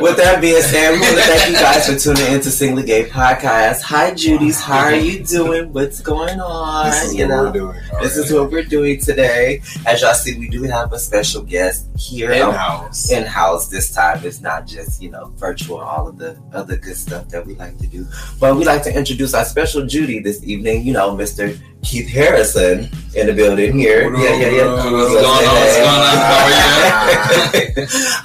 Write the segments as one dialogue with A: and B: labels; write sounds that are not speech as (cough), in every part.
A: With that being said, we want to thank you guys for tuning into Singly Gay Podcast. Hi, Judy's. How are you doing? What's going on?
B: This is
A: you
B: what
A: know,
B: we're doing.
A: this is what we're doing today. As y'all see, we do have a special guest here
B: in house.
A: in house this time. It's not just you know virtual, all of the other good stuff that we like to do. But we like to introduce our special Judy this evening. You know, Mr. Keith Harrison in the building here. Yeah, yeah, yeah.
C: What's going on? What's going on?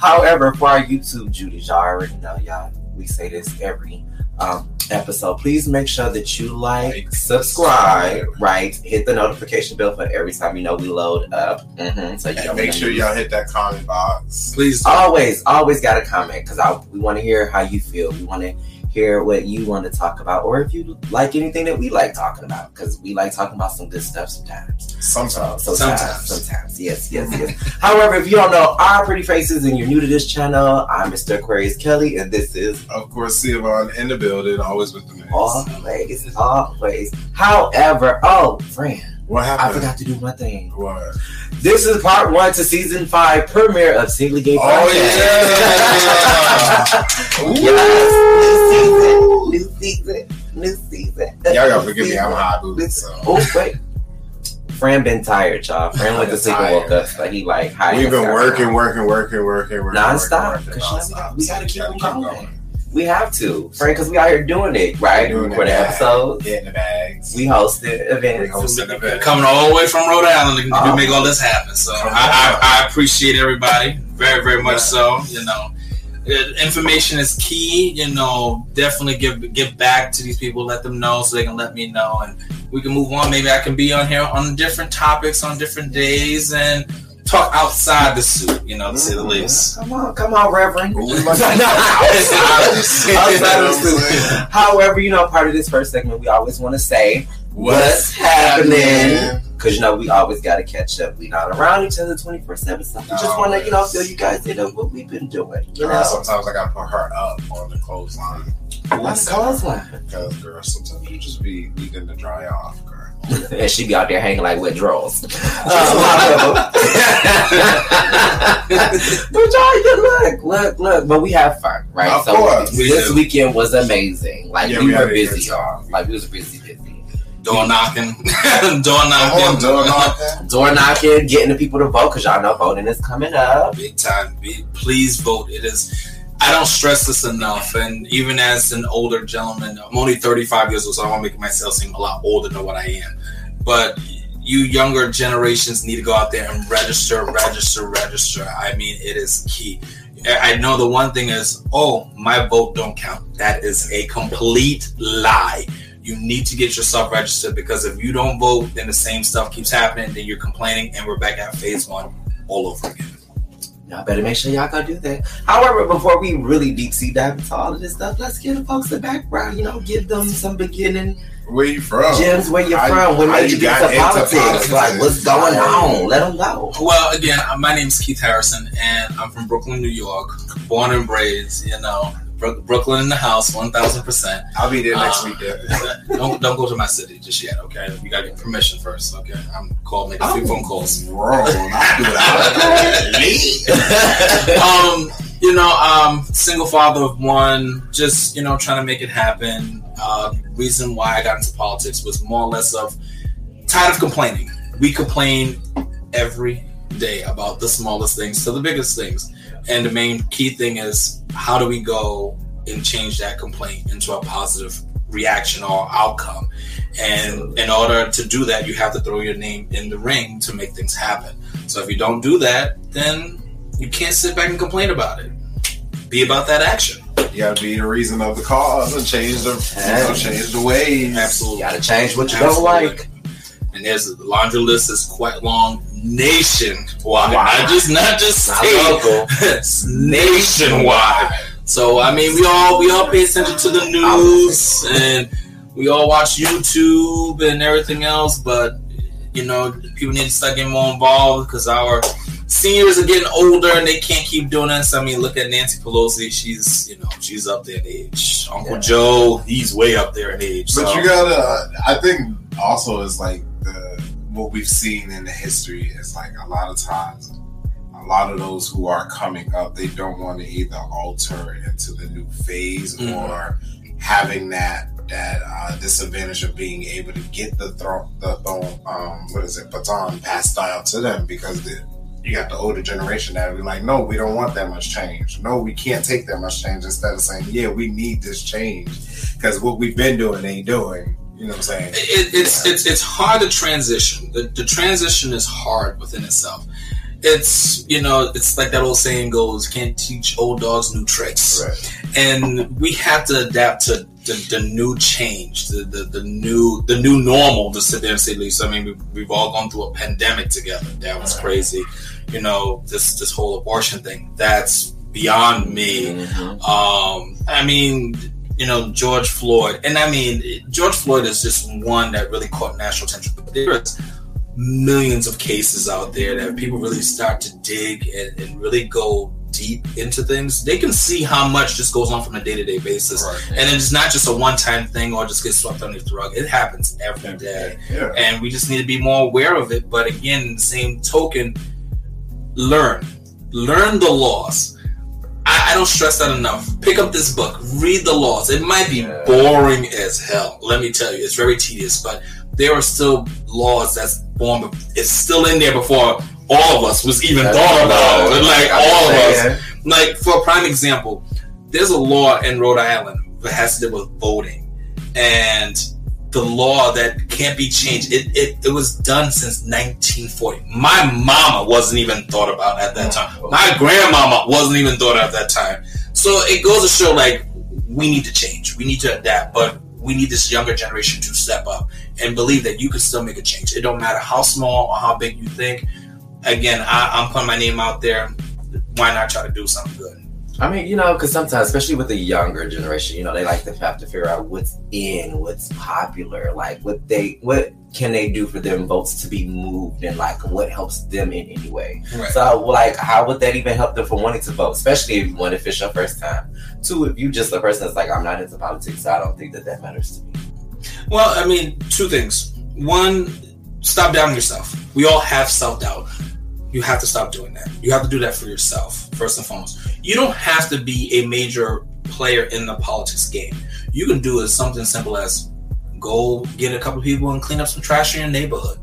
C: How? (laughs)
A: However, for our YouTube Judies, y'all already know, y'all. We say this every um, episode. Please make sure that you like, subscribe, right? Hit the notification bell for every time you know we load up. hmm So you
B: make sure y'all hit that comment box.
C: Please. do.
A: always, always got a comment because I we want to hear how you feel. We want to hear what you want to talk about, or if you like anything that we like talking about, because we like talking about some good stuff sometimes.
B: Sometimes.
A: So, sometimes,
C: Sometimes.
A: sometimes, yes, yes, yes. (laughs) However, if you don't know our pretty faces and you're new to this channel, I'm Mr. Aquarius Kelly, and this is
B: Of course, Siobhan in the building, always with the man.
A: always, always. However, oh, friend,
B: What
A: I forgot to do one thing.
B: What?
A: This is part one to season five premiere of Singly Gay
B: Oh,
A: Podcast.
B: yeah. (laughs) (laughs)
A: yes, new season, new season, new season.
B: Y'all gotta forgive me, I'm high booted, so.
A: Oh wait. Fran been tired, y'all. Fran went to sleep and woke up, so he like high.
B: We've been working, working, working, working, working.
A: Non-stop,
B: working,
A: you know, we gotta- we gotta keep them going. We have to, right? because we out here doing it, right?
B: Doing
A: Recording
B: it.
A: episodes.
B: Getting the bags.
A: We hosted
B: We
A: events.
B: hosting events.
C: Coming all the way from Rhode Island to, to
A: Oh.
C: make all this happen. So I. I, I appreciate everybody very, very much
B: Yeah.
C: so. You know, Uh, information is key. You know, definitely give give back to these people. Let them know so they can let me know, and we can move on. Maybe I can be on here on different topics on different days and talk outside the suit. You know, to say the mm-hmm. least.
A: Come on, come on, Reverend. (laughs) (laughs) Outside the suit. Outside
B: know
A: of
B: what
A: the suit. However, you know, part of this first segment, we always want to say what's happening. Because, you know, we always got to catch up. we not around each other 24 7. So we just want to, you know, fill you guys in on what we've been doing. You know,
B: sometimes I gotta put her up on the clothesline.
A: what's clothesline?
B: Because, girl, sometimes you just be needing to dry off, girl. (laughs)
A: And she be out there hanging like wet drawers. (laughs) Um, (laughs) but y'all, you look, look, look. But we have fun, right?
B: Of course.
C: We
A: this
C: do.
A: weekend was amazing. Like
B: Yeah,
A: we,
B: we
A: were
B: had a good
A: busy, y'all. Like we was busy, busy.
C: Door knocking, door knocking,
B: door knocking.
A: Door knocking, getting the people to vote because y'all know voting is coming up.
C: big time. Be, please vote. It is. I don't stress this enough. And even as an older gentleman, I'm only 35 years old, so I want to make myself seem a lot older than what I am. But you younger generations need to go out there and register, register, register. I mean, it is key. I know the one thing is, oh, my vote don't count. That is a complete lie. You need to get yourself registered because if you don't vote, then the same stuff keeps happening. Then you're complaining, and we're back at phase one all over again.
A: Y'all better make sure y'all go do that. However, before we really deep sea dive into all of this stuff, let's give the folks the background. You know, give them some beginning
B: Where you from?
A: gems where you're from. What
B: how
A: made
B: you
A: you get
B: got
A: into
B: into
A: politics?
B: politics?
A: Like, what's going on? Let them know.
C: Well, again, uh, my name is Keith Harrison, and I'm from Brooklyn, New York, born and raised. You know, Bro- Brooklyn in the house, one thousand percent.
B: I'll be there next
C: Uh,
B: week. (laughs)
C: Don't don't go to my city just yet. Okay, you gotta get permission first. Okay, I'm called make a few phone calls.
B: Bro, I'll do that. (laughs)
C: um, you know, um, single father of one, just you know, trying to make it happen. Uh, reason why I got into politics was more or less of tired of complaining. We complain every day about the smallest things to the biggest things, and the main key thing is how do we go and change that complaint into a positive reaction or outcome. And in order to do that, you have to throw your name in the ring to make things happen. So if you don't do that, then you can't sit back and complain about it. Be about that action.
B: You gotta be the reason of the cause and change the you know, change the ways.
C: Absolutely.
A: You gotta change what you don't like.
C: And there's the laundry list is quite long nationwide.
A: Wow.
C: Not just not just
A: Not
C: state.
A: local. (laughs)
C: it's nationwide. So I mean, we all we all pay attention to the news and we all watch YouTube and everything else. But you know, people need to start getting more involved because our seniors are getting older and they can't keep doing this. I mean, look at Nancy Pelosi; she's you know she's up there in age. Uncle
A: Yeah.
C: Joe, he's way up there in age.
B: But
C: so-
B: you gotta. I think also is like the what we've seen in the history is like a lot of times, a lot of those who are coming up, they don't want to either alter into the new phase
C: Mhm.
B: or having that that uh, disadvantage of being able to get the throw the throne, um, what is it, baton passed down to them because the, you got the older generation that be like, no, we don't want that much change. No, we can't take that much change. Instead of saying, yeah, we need this change because what we've been doing ain't doing. You know what I'm saying?
C: it, it's it's it's hard to transition. The, the transition is hard within itself. It's you know it's like that old saying goes, "Can't teach old dogs new tricks,"
B: Right.
C: and we have to adapt to the, the new change, the, the the new the new normal. To sit there and say, Lisa, I mean, we, we've all gone through a pandemic together. That was crazy. You know, this this whole abortion thing. That's beyond me.
A: Mhm.
C: Um, I mean, you know, George Floyd, and I mean, George Floyd is just one that really caught national attention. But there's millions of cases out there that people really start to dig and, and really go deep into things. They can see how much just goes on from a day to day basis.
B: Right.
C: And it's not just a one time thing or just get swept under the rug. It happens every day
B: Yeah.
C: and we just need to be more aware of it. But again, in the same token, learn, learn the laws. I, I don't stress that enough. Pick up this book, read the laws. It might be
A: Yeah.
C: boring as hell. Let me tell you, it's very tedious, but there are still laws that's born. It's still in there before all of us was even
A: That's
C: thought about. Like all of us like for a prime example, there's a law in Rhode Island that has to do with voting, and the law that can't be changed. It, it, it was done since 1940. My mama wasn't even thought about at that time. Oh. My grandmama wasn't even thought of at that time. So it goes to show like we need to change. We need to adapt, but we need this younger generation to step up and believe that you can still make a change. It don't matter how small or how big you think. Again, I, I'm putting my name out there. Why not try to do something good?
A: I mean, you know, because sometimes, especially with the younger generation, you know, they like to have to figure out what's in, what's popular, like what they, what can they do for them votes to be moved, and like what helps them in any way.
C: Right.
A: So, like, how would that even help them for wanting to vote, especially if one, if it's your first time. Two, if you just a person that's like, I'm not into politics, so I don't think that that matters to me.
C: Well, I mean, two things. One, stop doubting yourself. We all have self doubt. You have to stop doing that. You have to do that for yourself, first and foremost. You don't have to be a major player in the politics game. You can do something simple as go get a couple people and clean up some trash in your neighborhood.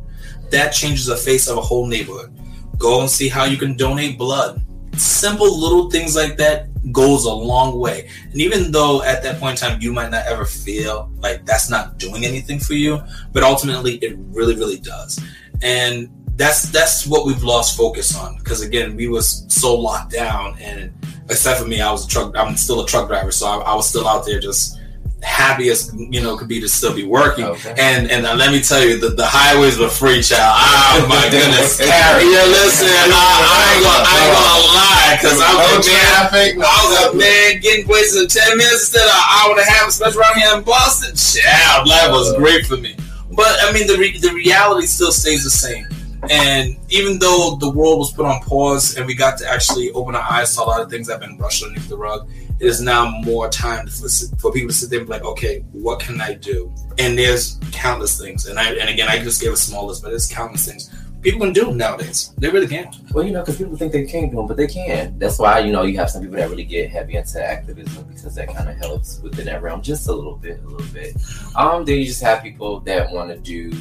C: That changes the face of a whole neighborhood. Go and see how you can donate blood. Simple little things like that goes a long way. And even though at that point in time you might not ever feel like that's not doing anything for you, but ultimately it really, really does. And that's that's what we've lost focus on. Because again, we was so locked down, and except for me, I was a truck. I'm still a truck driver, so I, I was still out there just happy as you know could be to still be working.
A: Okay.
C: And and uh, let me tell you, the, the highways were free, child. Oh (laughs) my goodness,
A: Scary.
C: Yeah, listen, I, I ain't gonna, I ain't gonna lie, because I was
B: no
C: like, man,
B: traffic.
C: I was like, man, getting places in ten minutes instead of an hour and a half, especially around here in Boston. Child, life was great for me. But I mean, the re- the reality still stays the same. And even though the world was put on pause and we got to actually open our eyes to a lot of things that have been brushed underneath the rug, it is now more time for, for people to sit there and be like, okay, what can I do? And there's countless things. And I and again, I just gave a small list, but there's countless things people can do nowadays. They really can.
A: Well, you know, because people think they can't do them, but they can. That's why, you know, you have some people that really get heavy into activism because that kind of helps within that realm just a little bit, a little bit. Um, then you just have people that want to do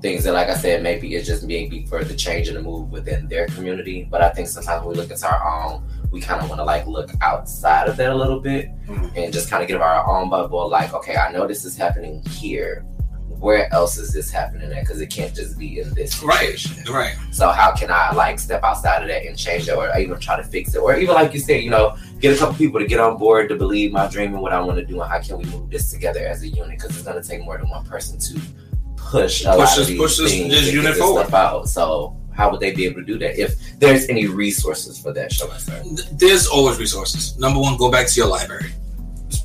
A: things that, like I said, maybe it's just maybe for the change and the move within their community. But I think sometimes when we look into our own, we kind of want to like look outside of that a little bit
B: Mhm.
A: and just kind of get our own bubble. Like, okay, I know this is happening here. Where else is this happening at? Because it can't just be in this
C: Right, right.
A: So how can I like step outside of that and change it, or even try to fix it, or even like you said, you know, get a couple people to get on board to believe my dream and what I want to do, and how can we move this together as a unit? Because it's going to take more than one person to push a
C: Push
A: lot
C: this-
A: of these things
C: this unit
A: this
C: forward.
A: stuff out. So how would they be able to do that if there's any resources for that? Shall I say?
C: there's always resources. Number one, go back to your library.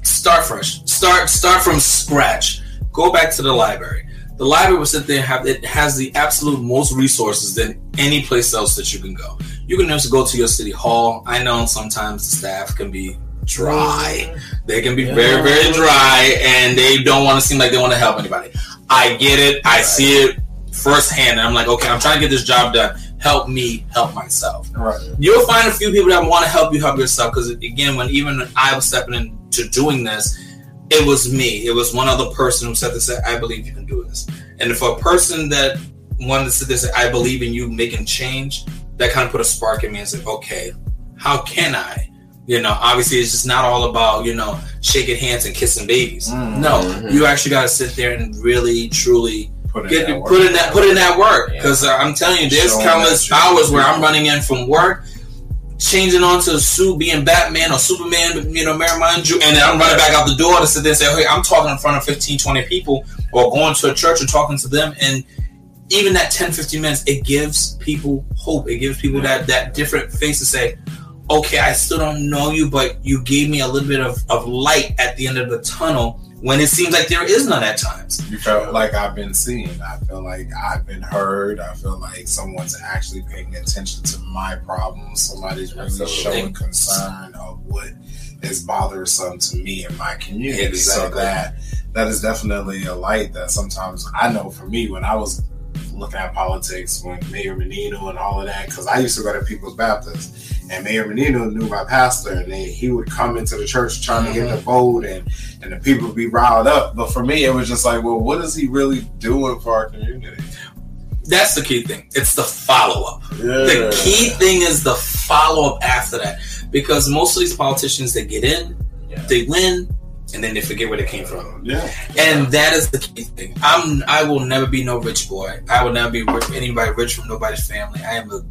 C: Start fresh. Start start from scratch. Go back to the library. The library will sit there have it has the absolute most resources than any place else that you can go. You can just go to your city hall. I know sometimes the staff can be dry. They can be very, very dry and they don't want to seem like they want to help anybody. I get it. I see it firsthand. And I'm like, okay, I'm trying to get this job done. help me help myself.
B: Right.
C: You'll find a few people that want to help you help yourself. Because again, when even I was stepping into doing this, it was me. It was one other person who said this. I believe you can do this. And if a person that wanted to sit there and say, I believe in you making change, that kind of put a spark in me and said, okay, how can I? You know, obviously it's just not all about, you know, shaking hands and kissing babies.
B: Mm.
C: No,
A: Mhm.
C: you actually got to sit there and really, truly
B: Put in
C: get
B: that work.
C: put in that put in that work
A: Yeah.
C: because uh, I'm telling you, there's
B: Showing
C: countless
B: you-
C: hours where I'm running in from work, changing onto a suit, being Batman or Superman, you know, Mind you, and then I'm running back out the door to sit there and say, hey, I'm talking in front of 15, 20 people, or going to a church and talking to them, and even that 10, 15 minutes, it gives people hope. It gives people that that different face to say, okay, I still don't know you, but you gave me a little bit of, of light at the end of the tunnel when it seems like there is none at times.
B: You felt like I've been seen. I feel like I've been heard. I feel like someone's actually paying attention to my problems. Somebody's really
A: Absolutely.
B: showing concern of what is bothersome to me and my community. So that that is definitely a light that sometimes I know for me when I was looking at politics when Mayor Menino and all of that because I used to go to People's Baptist and Mayor Menino knew my pastor and then he would come into the church trying to get the mm-hmm. vote and and the people would be riled up. But for me, it was just like, well, what is he really doing for our community?
C: That's the key thing. It's the follow up. The key thing is the follow up after that. Because most of these politicians, they get in,
A: Yeah.
C: they win, and then they forget where they came from.
B: Yeah,
C: And that is the key thing. I'm I will never be no rich boy. I will never be rich, anybody rich from nobody's family. I am a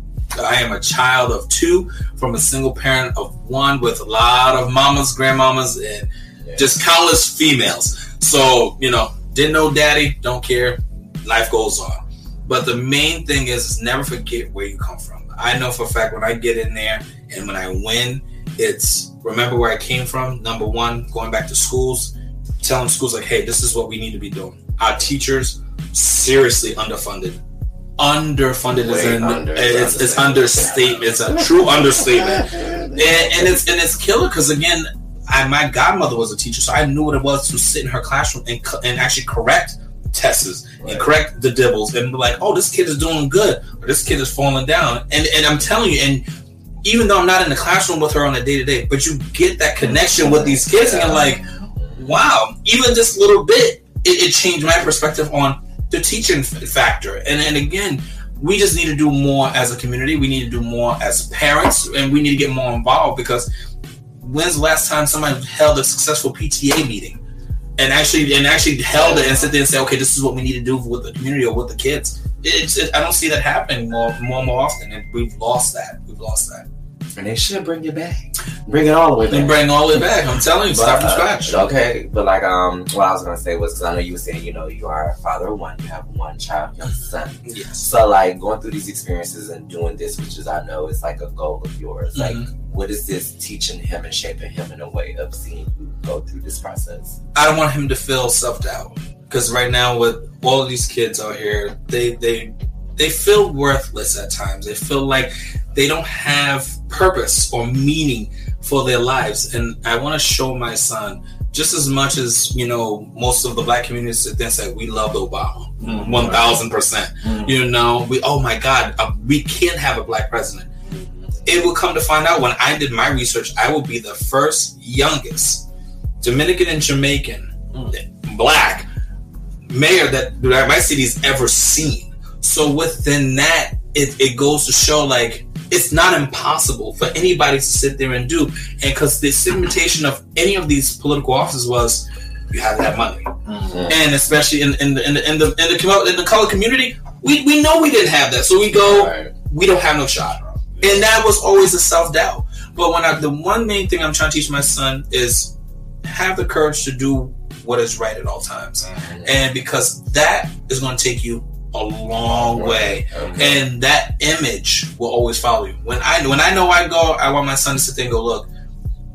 C: I am a child of two from a single parent of one with a lot of mamas, grandmamas, and
A: Yeah.
C: just countless females. So, you know, didn't know daddy, don't care. Life goes on. But the main thing is, is never forget where you come from. I know for a fact when I get in there and when I win, it's remember where I came from. Number one, going back to schools, telling schools like, hey, this is what we need to be doing. Our teachers seriously underfunded. Underfunded is
A: Way
C: in
A: under.
C: it's, it's understatement. It's a true understatement and, and it's and it's killer because again, I, my godmother was a teacher, so I knew what it was to sit in her classroom and and actually correct tests
A: Right.
C: and correct the dibbles and be like, oh, this kid is doing good, or this kid is falling down, and and I'm telling you, and even though I'm not in the classroom with her on a day to day, but you get that connection with these kids, and you're like, wow, even this little bit, it, it changed my perspective on the teaching factor. And and again, we just need to do more as a community. We need to do more as parents, and we need to get more involved because when's the last time somebody held a successful PTA meeting and actually and actually held it and sit there and say, okay, this is what we need to do with the community or with the kids. It's it, I don't see that happening more more more often, and we've lost that. We've lost that.
A: And they should bring it back. Bring it all the way
C: They
A: back.
C: bring all the way back. I'm telling you, start from
A: But, uh,
C: scratch.
A: Okay, but like um, what I was gonna say was because I know you were saying you know you are a father of one, you have one child, young son.
C: Yes.
A: So like going through these experiences and doing this, which is I know is like a goal of yours. Like,
C: Mhm.
A: what is this teaching him and shaping him in a way of seeing you go through this process?
C: I don't want him to feel self doubt because right now with all these kids out here, they they they feel worthless at times. They feel like they don't have purpose or meaning for their lives, and I want to show my son just as much as you know most of the black community sit there and say we loved Obama, one thousand percent.
B: Mhm.
C: You know, we oh my God, uh, we can't have a black president. It will come to find out when I did my research, I will be the first youngest Dominican and Jamaican black mayor that, that my city's ever seen. So within that, it, it goes to show like it's not impossible for anybody to sit there and do. And because the segmentation of any of these political offices was you have that money
B: Mhm.
C: and especially in, in the in the in the in the, in the color community, we, we know we didn't have that. So we go,
A: Right.
C: we don't have no shot, and that was always a self doubt. But when I, the one main thing I'm trying to teach my son is have the courage to do what is right at all times, mm-hmm. and because that is going to take you a long way,
A: Okay.
C: and that image will always follow you. When I when I know I go, I want my son to sit there and go, look,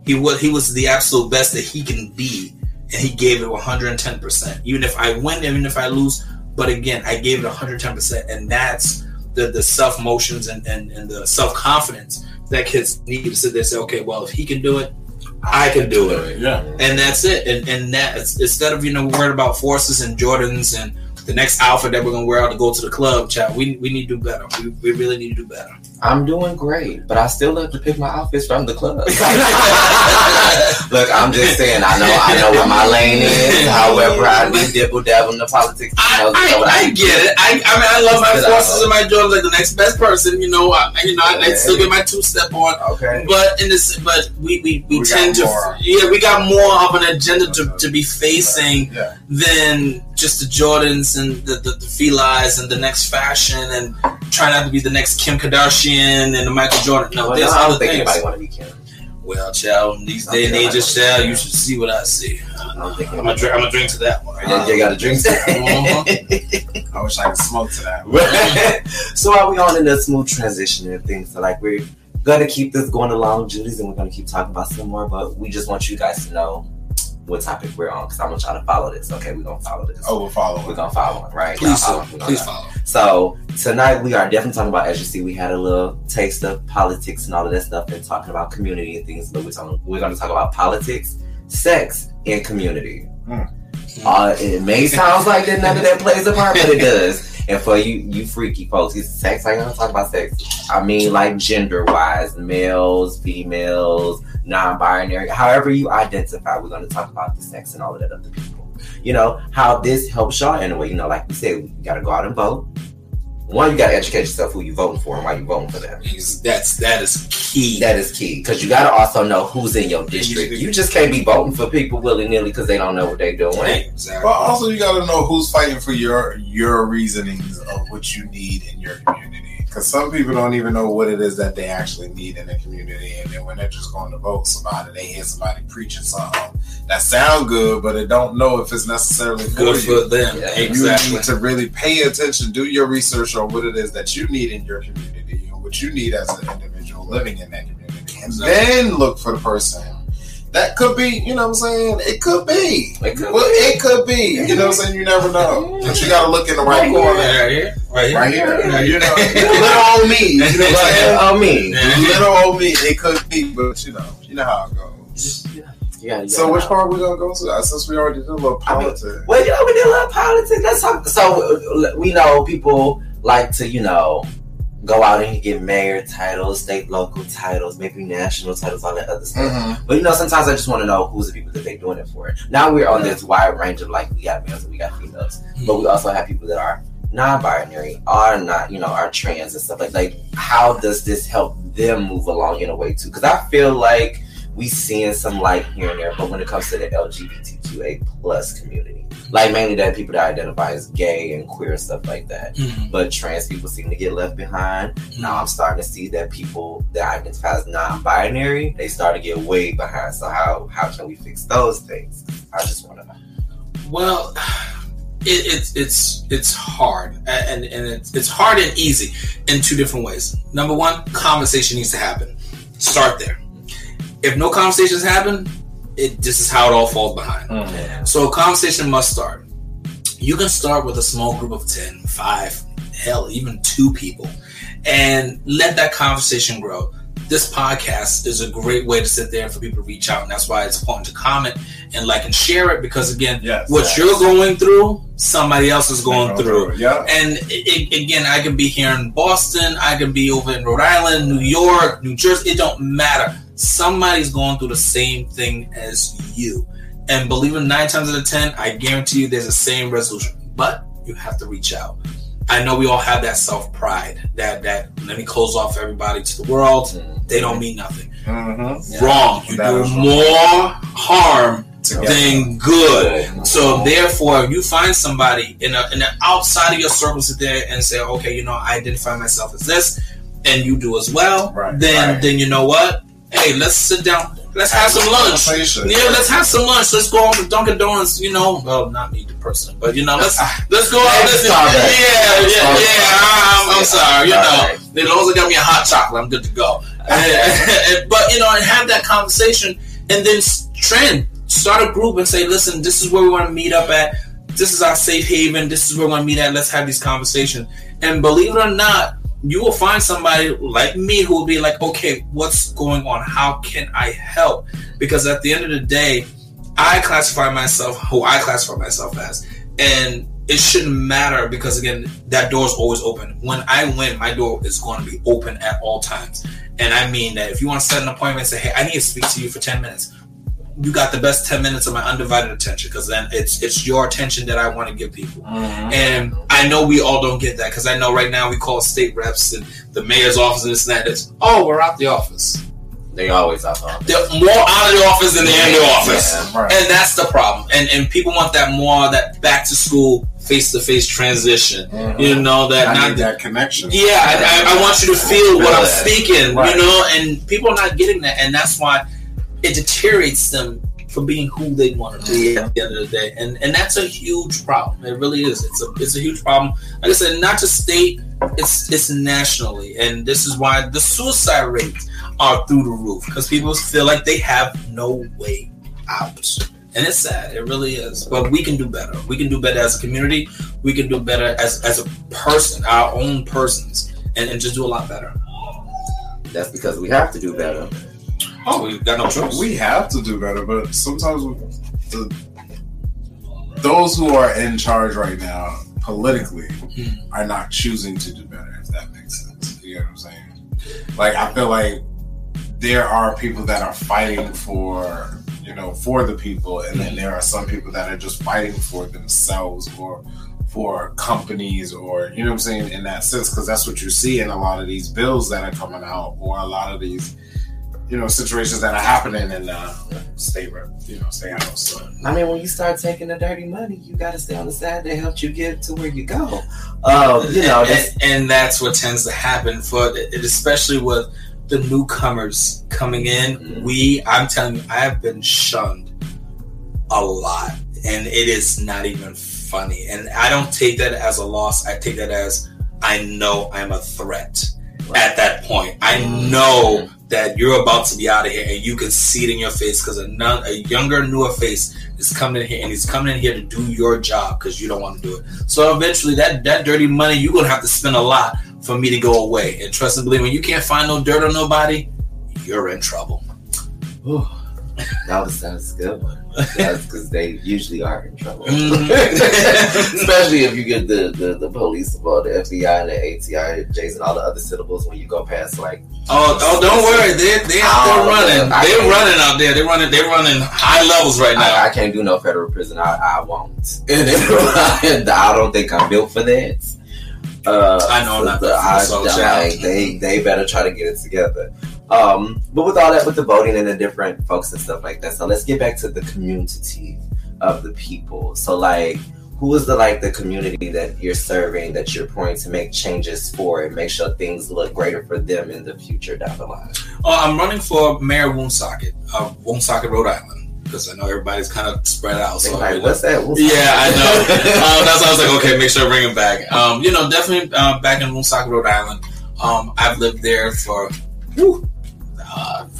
C: he was he was the absolute best that he can be, and he gave it 110 percent. Even if I win, even if I lose, but again, I gave it 110 percent, and that's the the self motions and, and and the self confidence that kids need to sit there and say, okay, well, if he can do it, I can do it
B: Yeah.
C: and that's it. And and that instead of you know worried about forces and Jordans and the next outfit that we're gonna wear out to go to the club, chat, We we need to do better. We, we really need to do better.
A: I'm doing great, but I still love to pick my outfits from the club. (laughs) Look, I'm just saying, I know, I know where my lane is. However, I be dibble dabble in the politics.
C: I,
A: know,
C: I,
A: what
C: I get it. I, I mean, I love my forces and my Jordans like the next best person. You know, I, you know, I, I still get my two step on.
A: Okay.
C: But in this, but we we, we,
B: We
C: tend to
B: more.
C: yeah we got more of an agenda to, to be facing
B: Yeah.
C: than just the Jordans and the the, the and the next fashion and trying not to be the next Kim Kardashian and the Michael Jordan. No,
A: Well,
C: there's
A: no, I
C: other
A: don't think
C: things.
A: anybody want to be Kim.
C: Well, child, these day and ages, child, you should see what I see.
A: I don't think
C: I'm gonna drink. I'm gonna drink to that one.
A: And then you got to drink.
C: Uh-huh.
B: I wish I could smoke to that. (laughs)
A: so are we on in a smooth transition and things? So like we're gonna keep this going along, Judy's, and we're gonna keep talking about some more. But we just want you guys to know what topic we're on because I want y'all to follow this. Okay, we're gonna follow this.
B: Oh, we're following.
A: We're gonna follow it, right?
C: Please, follow.
A: follow.
C: Please follow.
A: So tonight we are definitely talking about, as you see, we had a little taste of politics and all of that stuff, and talking about community and things. But we're talking, we're to talk about politics, sex, and community.
B: Hmm.
A: Uh, it may sound like that none of that plays a part, but it does. And for you, you freaky folks, it's sex. I ain't gonna talk about sex. I mean, like gender wise, males, females, non-binary, however you identify. We're gonna talk about the sex and all of that other people you know, how this helps y'all in a way. You know, like we said, you got to go out and vote. One, you got to educate yourself who you voting for and why you voting for them.
C: That's that is key.
A: That is key because you got to also know who's in your district. You just can't be voting for people willy nilly because they don't know what they're doing.
C: Exactly.
B: But also, you got to know who's fighting for your your reasonings of what you need in your community. Because some people don't even know what it is that they actually need in the community, and then when they're just going to vote somebody, they hear somebody preaching something that sound good, but they don't know if it's necessarily for
C: Good
B: you.
C: for them.
A: Yeah.
C: Exactly.
B: You need to really pay attention, do your research on what it is that you need in your community and what you need as an individual living in that community. And
C: Exactly.
B: then look for the person. That could be, you know what I'm saying? It could be.
A: It could
B: well,
A: be.
B: it could be. You know what I'm saying? You never know. But you got to look in the right corner.
C: Right here. Right here.
B: Right here.
C: Yeah,
B: You know, (laughs) little old me. You know what I'm saying?
A: Me.
B: Little old me. It could be, but you know, you know how it goes.
A: Yeah, yeah.
B: So which part we gonna go to? Uh, Since we already did a little
A: I mean,
B: politics.
A: Well, you know, we did a lot of politics. Let's talk. So we know people like to, you know, go out and get mayor titles, state, local titles, maybe national titles, all that other stuff.
B: Mhm.
A: But you know, sometimes I just want to know who's the people that they're doing it for. Now we're on this wide range of like we got males and we got females, but we also have people that are non-binary, are not, you know, are trans and stuff like. Like, how does this help them move along in a way too? Because I feel like we seeing some light here and there, but when it comes to the LGBTQA plus community, like mainly that people that identify as gay and queer and stuff like that,
C: Mhm.
A: but trans people seem to get left behind. Now I'm starting to see that people that identify as non-binary, they start to get way behind. So how how can we fix those things? I just want to know.
C: Well, it, it's it's it's hard, and and it's it's hard and easy in two different ways. Number one, conversation needs to happen. Start there. If no conversations happen, it this is how it all falls behind.
B: Mhm.
C: So a conversation must start. You can start with a small group of 10, 5, hell, even two people, and let that conversation grow. This podcast is a great way to sit there for people to reach out, and that's why it's important to comment and like and share it because again,
B: Yes.
C: what you're going through, somebody else is going through.
B: Yeah.
C: And it, it- again, I can be here in Boston, I can be over in Rhode Island, New York, New Jersey. It don't matter. Somebody's going through the same thing as you. And believe it, nine times out of ten, I guarantee you, there's the same resolution. But you have to reach out. I know we all have that self pride. That that let me close off everybody to the world. They don't mean nothing.
B: Mm-hmm.
A: Yeah.
C: Wrong. You
B: That
C: do
B: is wrong.
C: more harm
B: Together.
C: than good.
A: Good.
C: So therefore, if you find somebody in a in an outside of your circle sit there and say, okay, you know, I identify myself as this, and you do as well,
B: Right,
C: then
B: right.
C: then you know what? Hey, let's sit down. Let's have some lunch. Yeah, let's have some lunch. Let's go over to Dunkin' Donuts. You know, well, not me, the person, but you know, let's let's go out. Let's,
A: Starbucks.
C: yeah, yeah, yeah. I'm, I'm sorry. You know,
A: Right.
C: as long as they got me a hot chocolate, I'm good to go. (laughs) But you know, and have that conversation, and then trend, start a group, and say, listen, this is where we want to meet up at. This is our safe haven. This is where we want to meet at. Let's have these conversations. And believe it or not, you will find somebody like me who will be like, okay, what's going on? How can I help? Because at the end of the day, I classify myself who I classify myself as, and it shouldn't matter because again, that door is always open. When I win, my door is going to be open at all times, and I mean that. If you want to set an appointment, say, "Hey, I need to speak to you for ten minutes," you got the best 10 minutes of my undivided attention because then it's it's your attention that I want to give people.
B: Mhm.
C: And I know we all don't get that because I know right now we call state reps and the mayor's office and this and that. It's, oh, we're out the office.
A: They always out the office.
C: They're more out of the office than they're in the office.
A: Yeah.
B: Right.
C: And that's the problem. And and people want that more, that back to school, face to face transition.
B: Mhm.
C: You know, that
B: I
C: not
B: need that connection.
C: yeah, I, I, I want you to feel what I'm
A: that.
C: speaking,
B: Right.
C: you know, and people are not getting that, and that's why it deteriorates them from being who they want to be at the end of the day, and and that's a huge problem. It really is. It's a it's a huge problem. Like I said, not just state, it's it's nationally, and this is why the suicide rates are through the roof because people feel like they have no way out. And it's sad. It really is. But we can do better. We can do better as a community. We can do better as, as a person, our own persons, and, and just do a lot better.
A: That's because we have to do better.
C: Oh, we've got no choice.
B: We have to do better, but sometimes the, those who are in charge right now, politically,
C: Hmm.
B: are not choosing to do better. If that makes sense, you know what I'm saying? Like I feel like there are people that are fighting for you know for the people, and then there are some people that are just fighting for themselves or for companies or you know what I'm saying in that sense because that's what you see in a lot of these bills that are coming out or a lot of these you know situations that are happening in uh, state rep, you know state house. So
A: I mean, when you start taking the dirty money, you got to stay on the side that helped you get to where you go. Um, you know,
C: and,
A: that's,
C: and, and that's what tends to happen for it, especially with the newcomers coming in. We, I'm telling you, I have been shunned a lot, and it is not even funny. And I don't take that as a loss. I take that as I know I'm a threat at that point. I know that you're about to be out of here, and you can see it in your face because a, a younger, newer face is coming in here, and he's coming in here to do your job because you don't want to do it. So eventually, that that dirty money, you're gonna have to spend a lot for me to go away. And trust and believe, when you can't find no dirt on nobody, you're in trouble.
A: Whew. (laughs) that was that's a good one. (laughs) That's because they usually are in trouble,
C: Mhm. (laughs)
A: especially if you get the, the the police involved, the FBI and the ATI, Jason, all the other syllables when you go past like
C: Oh, oh, don't worry, (laughs) they they out there
A: Oh,
C: running.
A: I
C: They're running out there. They're running. They're running high levels right now.
A: I, I can't do no federal prison. I, I won't. And I don't think I'm built for that. Uh,
C: I know not
A: so
C: built for
A: I- I'm like, they they better try to get it together. Um, but with all that, with the voting and the different folks and stuff like that, so let's get back to the community of the people. So like, who is the like the community that you're serving that you're pointing to make changes for and make sure things look greater for them in the future down the line?
C: Oh, I'm running for mayor of Woonsocket, uh, Woonsocket, Rhode Island, because I know everybody's kind of spread out. So
A: like, what's that? What's
C: Yeah, I know. (laughs) um, that's why I was like, okay, make sure I bring him back. Um, you know, definitely uh, back in Woonsocket, Rhode Island. Um, I've lived there for, whew, uh,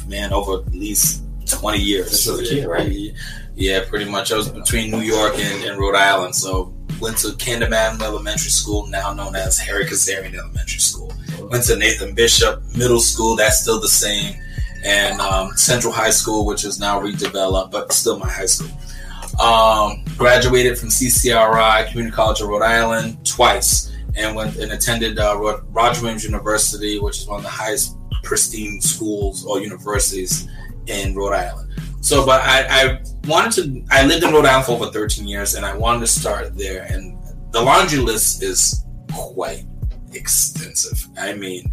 C: man, over at least 20 years.
A: You was right?
C: Yeah, pretty much. I was between New York and, and Rhode Island. So went to Camden Elementary School, now known as Harry Kizirian Elementary School. Went to Nathan Bishop Middle School, that's still the same. And um, Central High School, which is now redeveloped, but still my high school. Um, graduated from CCRI, Community College of Rhode Island, twice, and went and attended uh, Roger Williams University, which is one of the highest pristine schools or universities in Rhode Island. So, but I, I wanted to. I lived in Rhode Island for over 13 years, and I wanted to start there. And the laundry list is quite extensive. I mean,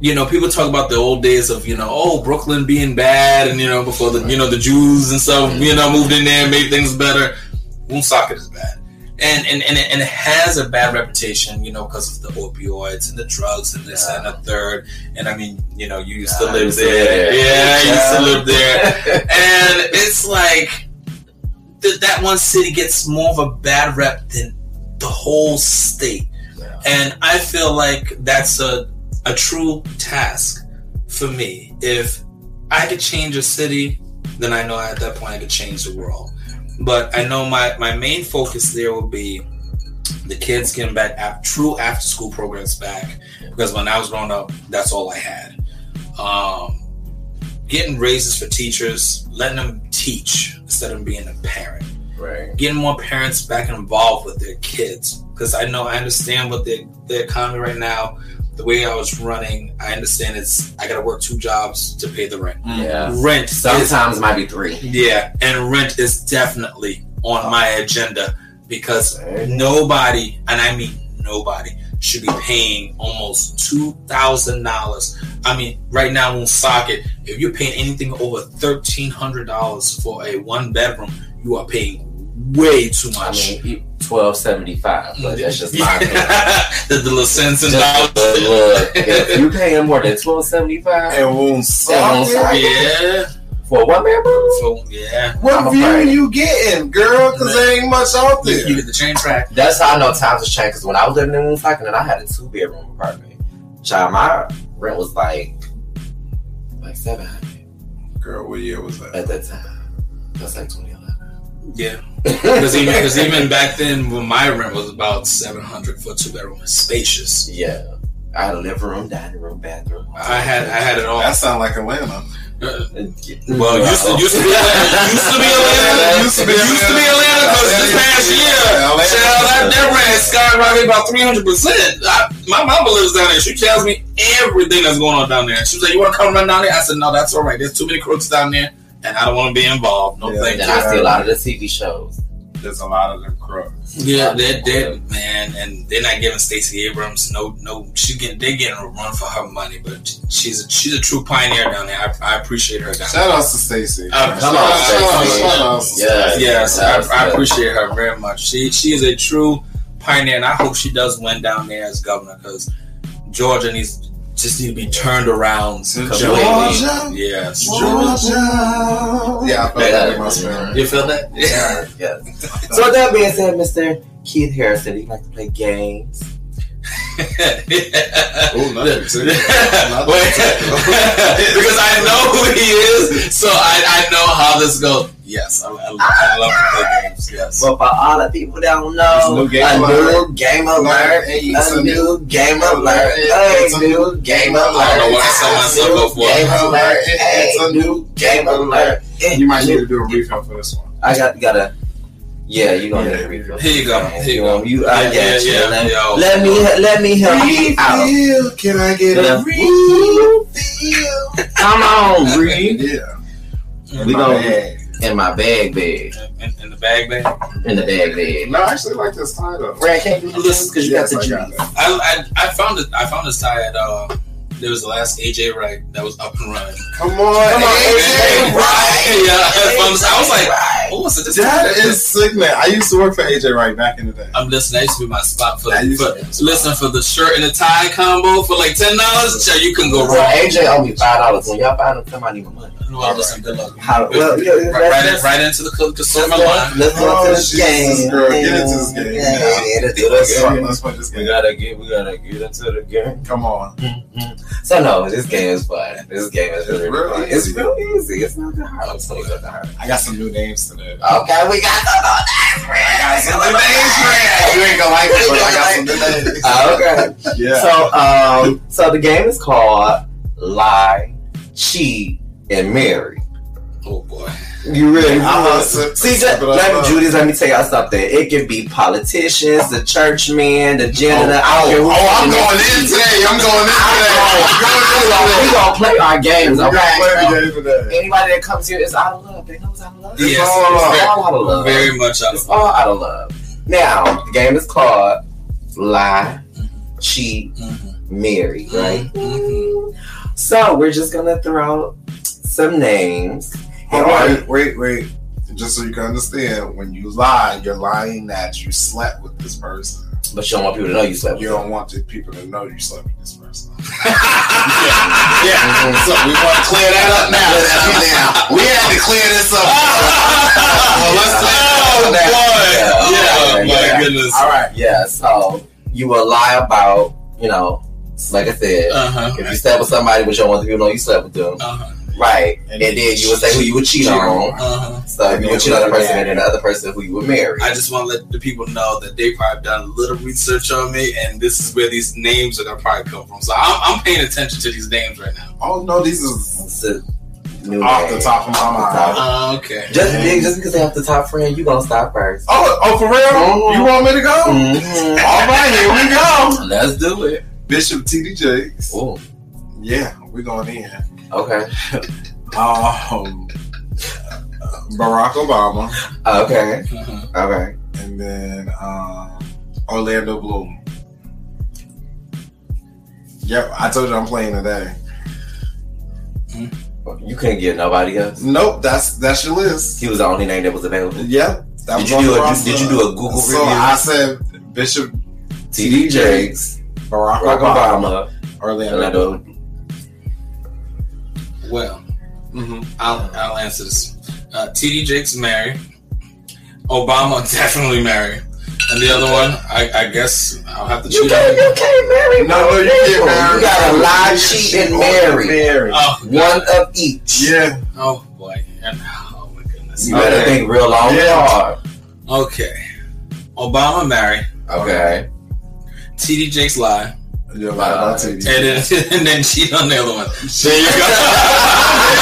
C: you know, people talk about the old days of you know, oh, Brooklyn being bad, and you know, before the you know the Jews and stuff, you know, moved in there and made things better. Woonsocket is bad. And, and, and, it, and it has a bad reputation, you know, because of the opioids and the drugs and this and the third. And I mean, you know, you used to live there.
A: there.
C: Yeah, I used to live there (laughs) and it's like th- that one city gets more of a bad rep than the whole state
A: Yeah.
C: and i feel like that's a, a true task for me if i could change a city then i know at that point i could change the world but i know my, my main focus there will be the kids getting back af- true after school programs back because when i was growing up that's all i had um, getting raises for teachers, letting them teach instead of being a parent.
A: Right.
C: getting more parents back involved with their kids because I know I understand what the the economy right now. The way I was running, I understand it's I got to work two jobs to pay the rent. Mm.
A: Yeah.
C: Rent
A: Sometimes it might be three.
C: yeah, and rent is definitely on my agenda because
A: Okay.
C: nobody, and I mean nobody, should be paying almost two thousand dollars. I mean, right now Woonsocket, if you're paying anything over thirteen hundred dollars for a one bedroom, you are paying way too much.
A: I mean, twelve seventy five, but mm. that's just (laughs) my opinion.
C: the, the little cents and dollars.
A: look, if you paying more than twelve seventy five
B: And
A: won't suck.
C: Yeah,
A: for a one bedroom,
C: so yeah,
A: I'm
B: What view
A: afraid.
B: you getting, girl? Because there ain't much out there.
C: you get the chain track.
A: that's how I know times have changed. Because when I was living in Woonsocket and I had a two bedroom apartment, child, my rent was like like seven hundred
B: Girl, what year was that?
A: at that time. That's like twenty.
C: Yeah. (laughs) Because even, cause even back then, when my rent was about seven hundred for two bedroom, spacious.
A: Yeah, I had a living room, dining room, bathroom.
C: I had I had it all.
B: That sound like Atlanta.
C: Uh, well, used to, used to be Atlanta. (laughs) Used to be Atlanta.
B: Used to be
C: Used to be Atlanta because this past year,
B: Atlanta.
C: child, that, that rent skyrocketed about three hundred percent. My mama lives down there. She tells me everything that's going on down there. She was like, "You want to come run down there?" I said, "No, that's all right. There's too many crooks down there, and I don't want to be involved. No,
B: Yeah.
C: thank you."
A: I see a lot of the TV shows.
B: There's a lot of them crooks.
C: Yeah, they're dead, man, and they're not giving Stacey Abrams no, no. She's getting, they're getting a run for her money, but she's a, she's a true pioneer down there. I, I appreciate her down
B: Shout out to Stacey.
C: Uh,
A: Come
C: Shout
A: on,
C: out,
A: Stacey.
B: shout outs to
A: Yeah.
C: Yes, I,
A: Yes,
C: I appreciate her very much. She she is a true pioneer, and I hope she does win down there as governor because Georgia needs just need to be turned around completely.
B: Georgia?
C: Yes,
B: Georgia. Yeah, I felt that in my spirit.
C: You feel that?
A: Yeah, (laughs) yes. So that being said, Mr. Keith Harrison, he like to play games.
B: oh, nothing to-
C: Wait, (laughs) because I know who he is, so I, I know how this goes. Yes, I, I, I love to play games. Yes.
A: But for all the people that don't know,
B: a new game
A: a
B: alert.
A: new game alert,
B: Hey,
A: a new game alert,
B: It's
A: a new game alert.
C: I don't know why someone said go for.
A: Game alert,
B: It's
A: a new game alert.
B: You might need to do a refill for this one.
A: I got gotta. Yeah, you gonna
B: Yeah.
A: need a refill.
C: Here you go. Here you go.
A: You, I
C: Yeah,
A: got
C: yeah,
A: you.
C: yeah,
A: Let, me let me help you out.
B: Can I get
A: Yeah.
B: a refill? (laughs)
A: Come on, (laughs) Reed.
B: Yeah.
A: We gonna-. In my bag, bag.
C: In, in the bag, bag.
A: In the bag, bag.
B: No, I actually like this tie though.
A: Ray, can't do this because you
B: Yes,
A: got
B: I
A: the
B: got
C: I, I I found it. I found this tie at uh. There was the last AJ Wright that was up and running.
B: Come on,
A: Come on,
B: AJ Wright. (laughs)
C: Yeah, I found I was like, what's it?
B: That is sickening. I used to work for AJ Wright back in the day.
C: I'm listening. That used to be my spot for,
B: That used
C: for
B: to be my spot.
C: listen for the shirt and the tie combo for like ten dollars. So you can go
A: Well,
C: wrong.
A: AJ owe me five dollars. When y'all find him, come on, need my money.
C: Well, listen, good luck.
A: How? Well, yeah,
C: right, right, right into the co- consumer
A: Let's
C: line.
A: let's go
B: Oh,
A: to this
B: Jesus,
A: game.
B: girl, get into this game.
A: Yeah,
B: Yeah.
A: get into
B: Let's,
A: this game.
B: play this
A: We gotta get, we gotta get into the game.
B: Come on. Mm-hmm.
A: So no, this game is fun. This game is really,
B: It's real
A: fun.
B: easy.
A: It's real easy. It's not that hard. I'm telling you, it's not that hard.
B: I got some new names today.
A: Okay, we got some new names,
B: I got some new names, man. You ain't gonna like it, but I got some new names. (laughs)
A: Oh, okay.
B: Yeah.
A: So, um, so the game is called Lie, Cheat, and Marry.
C: Oh boy.
A: You really
B: Uh-huh.
A: See, just, let me, Judy, let me tell y'all something. It can be politicians, the churchman, the janitor. I don't care
B: Oh, I'm going in today. I'm going in today. I'm going in
A: We
B: today.
A: gonna play our games,
B: We play
A: okay?
B: the.
A: Anybody that comes here is out of love. They know it's out of love.
C: Yes,
B: all
C: it's
A: It's all out of love.
C: very, very much out
A: It's
C: of
A: all out of love. Now, the game is called Lie, Cheat,
C: Mhm.
A: Marry, right?
C: Mhm.
A: So we're just gonna throw some names.
B: But wait, wait, wait. Just so you can understand, when you lie, you're lying that you slept with this person.
A: But you don't want people to know you slept with
B: You
A: them.
B: don't want the people to know you slept with this person. (laughs)
C: yeah.
B: Yeah. So we want to clear that up now. now. We had to clear this up. (laughs) well, let's clear
C: Oh
B: that up now.
A: Yeah,
C: Yeah,
A: yeah.
C: my goodness.
B: All right.
A: Yeah, so you will lie about, you know, like I said,
C: Uh huh.
A: if you slept with somebody but you don't want people to know you slept with them.
C: Uh huh.
A: Right. And, then you would say who you would cheat,
B: Cheat
A: on.
B: on.
C: Uh huh.
A: So you would cheat on the person and then the other person who you would marry.
C: I just want to let the people know that they probably done a little research on me, and this is where these names are gonna probably come from. So I'm, I'm paying attention to these names right now.
B: Oh no, these is
A: So new
B: off
A: name.
B: the top of my
A: Off
B: mind.
A: top.
C: Uh, okay.
A: Just, big, just because they have the top friend, you gonna stop first.
B: Oh, oh, for real?
A: Mhm.
B: You want me to go?
A: Mhm.
B: All right, here we go.
A: Let's do it.
B: Bishop T.D. Jakes.
A: Oh,
B: Yeah, we going in.
A: okay. (laughs)
B: Um, Barack Obama,
A: Okay.
C: Uh-huh.
A: Okay.
B: and then um, Orlando Bloom. Yep, I told you I'm playing today.
A: You couldn't get nobody else.
B: Nope, that's that's your list.
A: He was the only name that was available.
B: Yep. That
A: Did
B: was
A: you do a- did you do a Google
B: So
A: review?
B: I said Bishop
A: T.D. Jakes,
B: Barack,
A: Barack
B: Obama,
A: Obama,
B: Orlando.
A: Orlando.
C: Well,
B: hmm
C: I'll, I'll answer this. Uh, TD Jakes married. Obama (laughs) definitely married. And the other one, I, I guess I'll have to
A: You
C: choose.
A: can't, you can't marry.
B: No, no, you can't marry.
A: You gotta lie, cheat, and marry.
B: Marry.
C: Oh,
A: One of each.
B: Yeah.
C: oh boy. And, oh my goodness.
A: You better
B: Okay.
A: think real long and
B: Yeah.
A: hard.
C: Okay. Obama married.
A: Okay.
C: TD Jakes lie.
B: You're right
A: Uh,
B: about TD.
C: And then, and then (laughs) cheat on the other one. (laughs) There you go.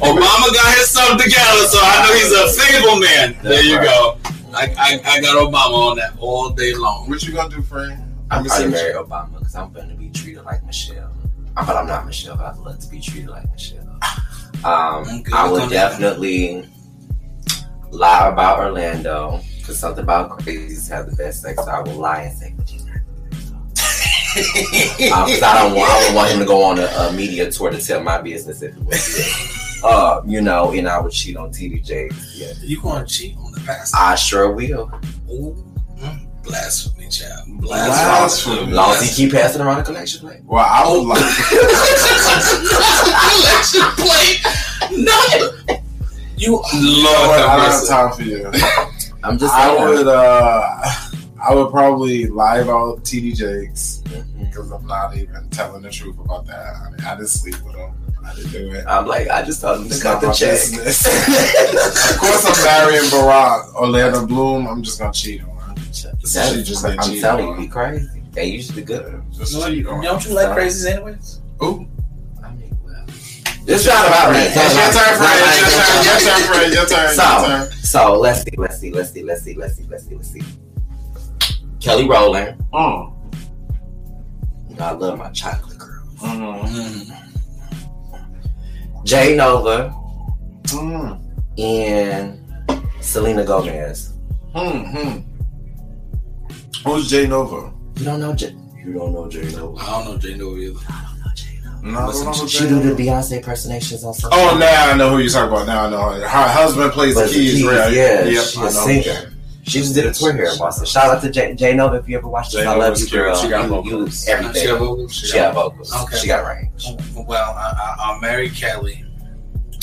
C: Obama got his stuff together, so I know he's a faithful man. there you
A: right.
C: go. I, I, I got Obama on that all day long.
B: What you gonna do, friend?
A: I'm
B: Let me
A: probably
B: see
A: marry Obama because I'm going to be treated like Michelle. Uh, But I'm not Michelle. But I'd love to be treated like Michelle. Um, I would definitely lie about Orlando because something about crazies have the best sex. So I will lie and say Virginia. Because (laughs) I don't want, I don't want him to go on a, a media tour to tell my business if it was uh, you know, and I would cheat on TDJ. Yeah,
C: You going to cheat on the pastor?
A: I sure will.
C: Ooh, mm, blasphemy, child.
B: Blasphemy.
A: As long as he keep passing around the collection plate.
B: Well, I would like. (laughs)
C: Collection plate. No. You Lord
B: I don't have time for you.
A: I'm just
B: I
A: saying.
B: would. uh (laughs) I would probably lie about TD Jakes because I'm not even telling the truth about that. I mean, I didn't sleep with him. I didn't do it.
A: I'm like, I just told him to
B: It's
A: cut the
B: my
A: check. (laughs)
B: of course, I'm marrying Barack Orlando Bloom. I'm just gonna cheat on her.
A: That
B: She just
A: cra- I'm
B: cheated
A: telling you,
B: on.
A: be crazy. They usually good.
B: Just
C: You know,
B: cheat on
C: don't you like crazies anyways?
B: Ooh.
A: I mean, it's not about me.
B: It's your turn, friend. It's your turn. Your turn, friend. Your turn. Your
A: So,
B: turn.
A: So let's see, let's see, let's see, let's see, let's see, let's see, let's see. Kelly Rowland.
B: Mm.
A: You know, I love my chocolate girl.
B: Mm.
C: Mm.
A: Jay Nova
B: Mm.
A: and Selena Gomez.
B: Mm. Mm. Who's Jay Nova?
A: You don't know Jay. You don't know Jay Nova.
C: I don't know Jay Nova either.
B: No, I don't know who
A: She do the Beyonce impersonations on social
B: Oh, now I know who you're talking about. Now I know her. Her husband plays the
A: But the
B: keys,
A: keys,
B: right?
A: yeah,
B: Yep,
A: she's
B: I
A: a
B: know.
A: singer. She just did a tour here in Boston. Shout out to J, J Nova if you ever watched this.
B: Jay
A: I love you, girl.
B: She got
A: you,
B: vocals.
A: you
C: She
A: everything.
C: got vocals?
A: She got vocals.
C: Okay.
A: She got range.
C: Well, I, I, I'll marry Kelly.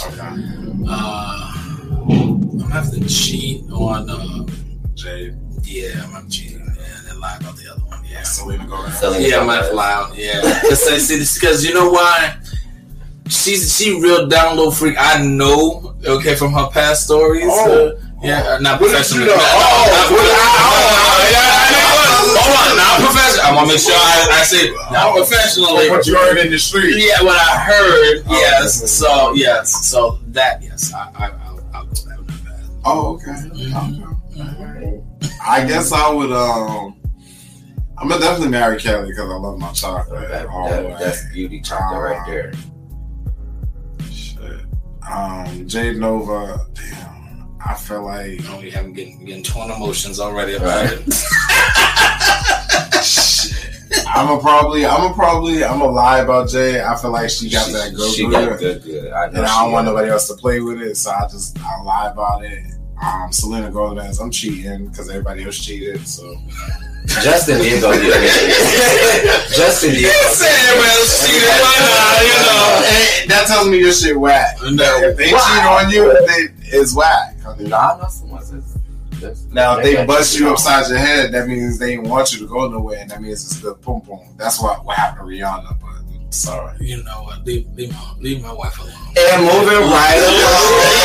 B: Okay.
C: Uh, I'm gonna have to cheat on. Uh,
B: Jay,
C: yeah, I'm gonna cheat and then lie about the other one. Yeah.
B: Selena Gomez.
A: Selena
C: Yeah, I'm
A: Gomez.
C: gonna fly out. Yeah, because you know why? She's she real down low freak. I know. Okay, from her past stories.
B: Oh.
C: uh, yeah, uh, not
B: What did
C: professionally.
B: you know? Oh,
C: not
B: what did I-
C: professionally. Yeah, I know. Hold on, not professional. I want to make sure I, I say not
B: Oh.
C: professionally.
B: What you heard in the street?
C: Yeah, what I heard.
B: Oh,
C: yes.
B: okay.
C: So yes. So that yes, I I I'll, I'll go that with that.
B: Oh, okay. okay. I guess I would. Um, I'm gonna definitely marry Kelly because I love my chocolate
A: That-
B: all
A: that- that's beauty chocolate right there.
B: Shit. Um, Jade Nova. Damn, I feel like
C: You know, we haven't getting getting torn emotions already about
A: Right.
C: it. (laughs) (laughs)
B: I'm gonna probably, I'm gonna probably, I'm gonna lie about Jay. I feel like she got
A: She-
B: that good,
A: She
B: good,
A: got good, good. I
B: and I don't want nobody else to play with it, so I just I lie about it. Um, Selena Gomez, I'm cheating because everybody else cheated, so
A: Justin Bieber go get (laughs) it. Justin did. go
C: Say
A: get
C: everybody else cheated, why uh, not, you know?
B: Hey, that tells me your shit whack.
C: No.
B: If they
A: Why?
B: cheat on you, they, it's whack. honey.
A: No, I know someone says.
B: Now, if they
A: got
B: bust you upside your head, that means they didn't want you to go nowhere, and that means it's the pum pum. That's what what happened to Rihanna. But sorry.
C: You know what? Leave, leave, my, leave my wife alone.
A: And moving right (laughs)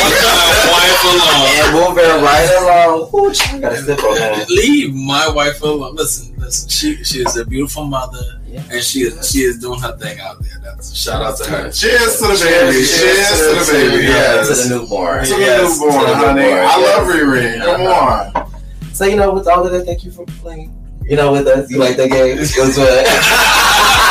C: Leave my wife
A: along.
C: alone.
A: and moving right along. Ooh, I gotta sip on that.
C: Leave my wife alone. Listen, listen. She she is a beautiful mother.
A: Yeah.
C: and she is she is doing her thing out there. That's a shout out to her.
B: Cheers to the baby. Cheers, to the baby.
A: Yeah,
B: Yes.
A: to the newborn.
B: To the
C: Yes,
B: newborn,
A: to the
B: honey.
A: newborn,
B: I love Riri. Come on.
A: So you know, with all of that, thank you for playing. You know, with us, you like that game? It was good. (laughs)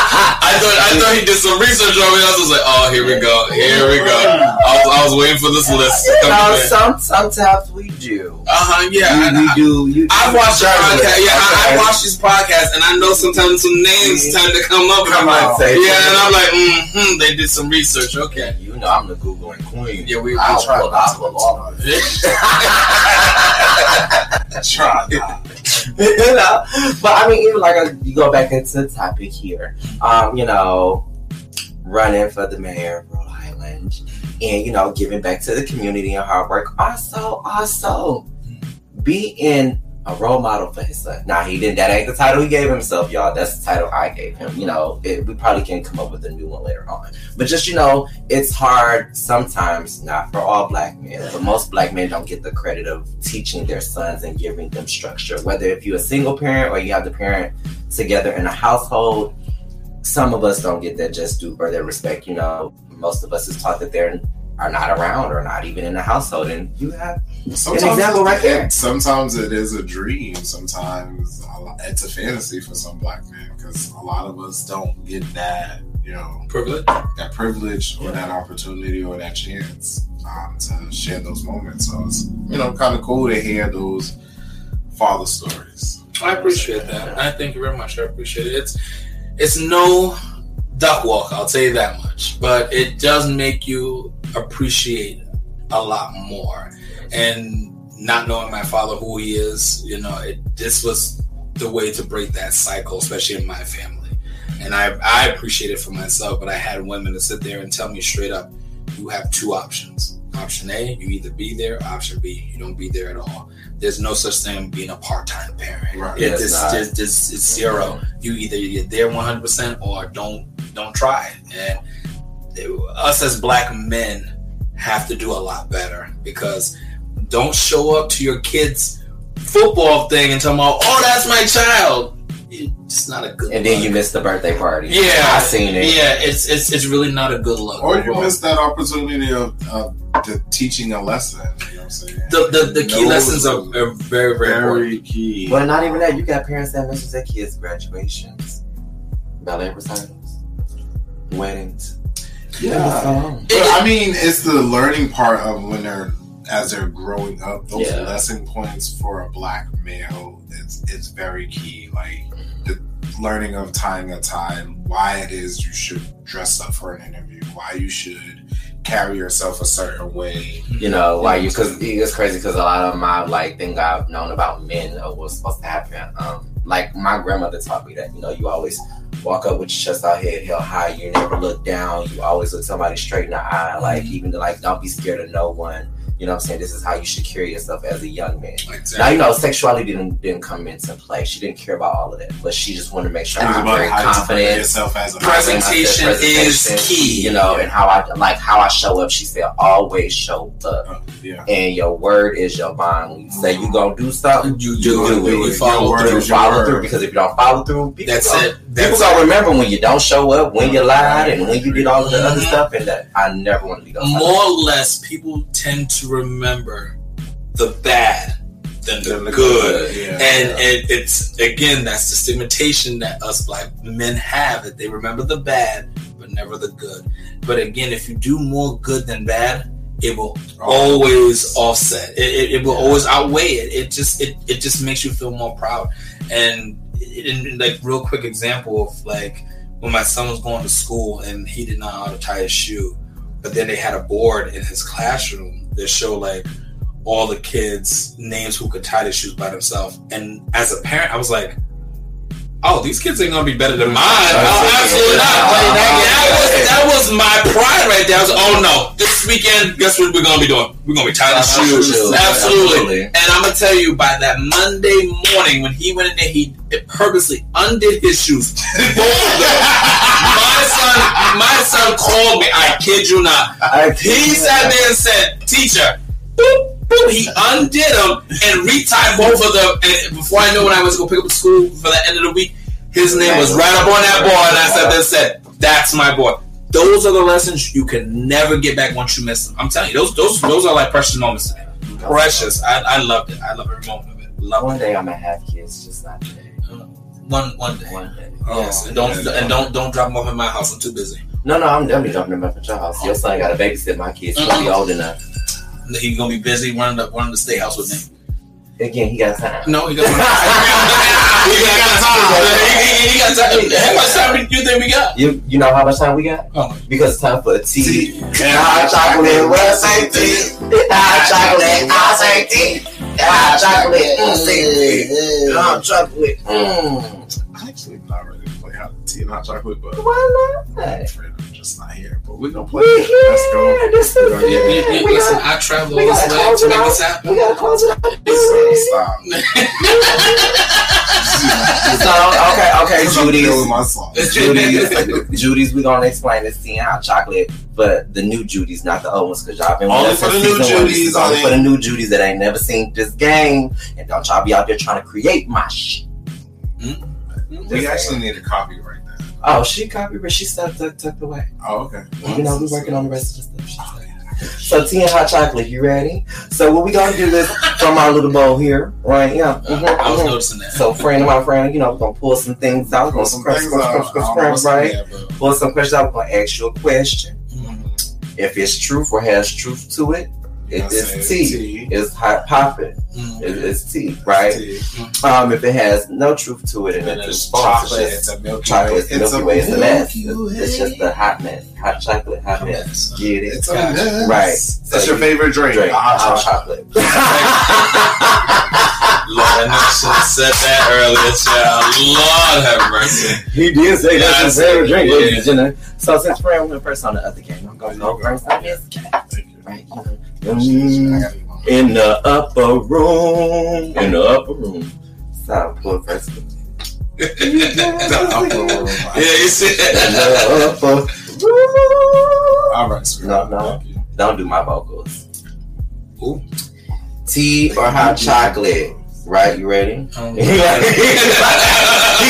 C: I thought I thought he did some research on me. I was like, oh, here we go, here we go. I was, I was waiting for this list to
A: You
C: come
A: know, some sometimes we do.
C: Uh huh. Yeah.
A: You,
C: I-
A: you
C: I-
A: do. You.
C: I
A: you
C: watch the podcast. Yeah, I, I
A: okay?
C: watch these podcasts, and I know sometimes some names tend to come up. And I'm
A: Come
C: like,
A: on, say
C: yeah,
A: it.
C: and I'm like, mm-hmm, they did some research. Okay.
A: You know, I'm the Googling queen.
C: Yeah, we, we
A: I'll
C: try.
A: pull, I'll pull all of it.
B: Try not. (laughs) (laughs)
A: you know, but I mean, even like uh, you go back into the topic here, um, you know, running for the mayor of Rhode Island, and you know, giving back to the community and hard work. Also, also, be in a role model for his son. Now he didn't. That ain't the title he gave himself, y'all. That's the title I gave him. You know, it, we probably can come up with a new one later on. But just you know, it's hard sometimes. Not for all black men, but most black men don't get the credit of teaching their sons and giving them structure. Whether if you're a single parent or you have the parent together in a household, some of us don't get that just due or their respect. You know, most of us is taught that they're are not around or not even in the household, and you have
B: Sometimes,
A: An example right there.
B: sometimes it is a dream. Sometimes it's a fantasy for some black men because a lot of us don't get that, you know,
C: Privilege.
B: that privilege or that opportunity or that chance um, to share those moments. So it's you know kind of cool to hear those father stories.
C: I appreciate that. I thank you very much. I appreciate it. It's it's no duck walk, I'll tell you that much. But it does make you appreciate a lot more. And not knowing my father who he is, you know, it this was the way to break that cycle, especially in my family. And I I appreciate it for myself, but I had women to sit there and tell me straight up, you have two options. Option A, you either be there, option B, you don't be there at all. There's no such thing as being a part-time parent.
B: Right.
C: It, it's, it's, it's, it's zero. You either you're there 100 percent or don't don't try. And us as black men have to do a lot better because don't show up to your kids' football thing and tell them, "Oh, that's my child." It's not a good.
A: and then
C: look.
A: you miss the birthday party.
C: Yeah,
A: I seen it.
C: Yeah, it's it's it's really not a good look.
B: Or you miss that opportunity of, of the teaching a lesson. You know I'm saying?
C: the the, the key
B: Those
C: lessons are, are very very, important.
B: very key.
A: But not even that. You got parents that misses their kids' graduations, ballet recitals, weddings.
B: Yeah. But I mean, it's the learning part of when they're as they're growing up. Those
A: Yeah.
B: lesson points for a black male, it's it's very key. Like the learning of tying a tie, why it is you should dress up for an interview, why you should carry yourself a certain way.
A: You know why you? Because it's crazy. Because a lot of my like thing I've known about men or what's supposed to happen. Um, like my grandmother taught me that. You know, you always walk up with your chest out, head held high. You never look down. You always look somebody straight in the eye. Like even like don't be scared of no one. You know what I'm saying? This is how you should carry yourself as a young man.
C: Exactly.
A: Now you know sexuality didn't didn't come into play. She didn't care about all of that, but she just wanted to make sure
B: It's
A: I'm
B: about
A: very confident.
B: yourself as a
C: Presentation is key.
A: You know, and how I like how I show up. She said, always show up,
B: Uh, yeah.
A: and your word is your bond. When you say you gonna do something,
C: you
A: you
C: do,
A: do
C: it.
A: it.
C: You follow through.
A: follow through. Because if you don't follow through,
C: That's it.
A: People
C: That's
A: gonna remember when you don't show up, when you lied, and when you did all of the other
C: Mhm.
A: stuff. And that I never want to be those.
C: More or less, people tend to remember the bad than the
B: the
C: good.
B: Yeah.
C: And and it's again that's the stigmatization that us black men have that they remember the bad but never the good. But again, if you do more good than bad, it will always offset. It, it, it will
A: Yeah.
C: always outweigh it. It just it, it just makes you feel more proud. And in, like real quick example of like when my son was going to school and he didn't know how to tie his shoe, but then they had a board in his classroom that showed like all the kids' names who could tie their shoes by themselves. And as a parent, I was like, oh, these kids ain't gonna be better than mine. Oh, absolutely not. That, was, that was my pride right there. I was oh no, this weekend, guess what we're gonna be doing? We're gonna be tying the shoes.
A: Absolutely.
C: Absolutely. And I'm gonna tell you, by that Monday morning when he went in there, he purposely undid his shoes. Both of them. my son, my son called me. I kid you not. He sat there and said, "Teacher." Boop, boop. He undid them and retied both of them. And before I know when I was going to pick up school for the end of the week, His name was right up on that board, and I said, "This said that's my boy." Those are the lessons you can never get back once you miss them. I'm telling you, those those those are like precious moments to. Precious. I, I loved it. I love every moment of it.
A: One day I'm gonna have kids, just not today.
C: it. One one day.
A: One day.
C: Oh, yes, and don't and don't don't drop them off at my house. I'm too busy.
A: No, no, I'm definitely jumping them up at your house. Your son got to babysit my kids. Mm-hmm. He'll be old enough.
C: He's gonna be busy running the running the state house with me.
A: Again, he got time.
C: No, he doesn't. (laughs) he got time. He, he got time. How much time do you think we got?
A: You you know how much time we got?
C: Oh,
A: Because it's time for a tea.
B: Tea.
A: Hot chocolate, what say tea? Hot chocolate, I say tea. Hot chocolate, I say tea. Hot chocolate. Mm.
B: I'm actually not ready to play hot tea and hot chocolate, but
A: Why not?
B: I'm afraid I'm just not here. But we're gonna play.
A: We
B: it. Let's go.
A: here. This
B: We're
A: is
B: gonna
C: You,
B: get
C: you,
A: We
C: listen,
A: got-
C: I traveled
A: we
C: all this
A: gotta
C: way to make this happen.
A: We gotta close it out.
B: Stop.
A: So okay, okay, Judy's.
B: with my song.
A: Judy's, Judy's, we gonna explain this scene hot chocolate, but the new Judy's, not the old ones, because y'all been with
B: Only for the new
A: one.
B: Judy's,
A: only for the new Judy's that ain't never seen this game, and don't y'all be out there trying to create my shit. Hmm?
B: We actually need a copyright that.
A: Oh, she copied, but she stuff tucked, tucked away.
B: Oh, okay.
A: You know, we working on the rest of the stuff. Said. So tea and hot chocolate, you ready? So what we gonna do is from our little bowl here, right? Yeah. mhm,
C: I was
A: mhm.
C: noticing that.
A: So friend of my friend, you know, we're gonna pull some things out, we're
B: Pull
A: gonna
B: some
A: scrap,
B: things
A: scrap,
B: out.
A: scrap,
B: I
A: scrap,
B: don't know what's
A: scrap,
B: in
A: right? Pull some questions out, we're gonna ask you a question.
C: Mhm.
A: If it's truth or has truth to it, it
B: I
A: is
B: say
A: tea.
B: tea.
A: It's hot popping.
C: Mhm.
A: It, it's tea, right?
B: Tea.
A: Um, if it has no truth to it and
B: And
A: it's
B: it's
A: just
B: chocolate.
A: it's
B: It's a Milky
A: chocolate,
B: Way.
A: it's Milky Way, it's a mess. It's,
B: Milky
A: it's just
B: Way.
A: a hot mess. Hot chocolate, hot mess.
C: mess.
A: Get it?
B: It's a
C: Gotcha.
B: mess.
A: Right.
B: That's your favorite drink.
A: Drink
B: hot
A: hot
B: chocolate.
A: chocolate. (laughs)
C: Lord, I knew I should have said that earlier, child. Lord have mercy.
A: He did say
C: that's his favorite drink,
A: ladies
C: ladies
A: and gentlemen. So since Fran went first on the other game, I'm gonna go first on this game,
B: Thank you.
A: right?
B: Gotta eat one.
A: in the upper room, in the upper room. So pull first.
C: yeah, you (laughs) see
A: In
C: that?
A: the upper room.
B: All right, sweetie.
A: No, no. Don't do my vocals.
C: Ooh.
A: Tea or hot chocolate? Right? You ready? (laughs)
C: Um, (laughs)
A: he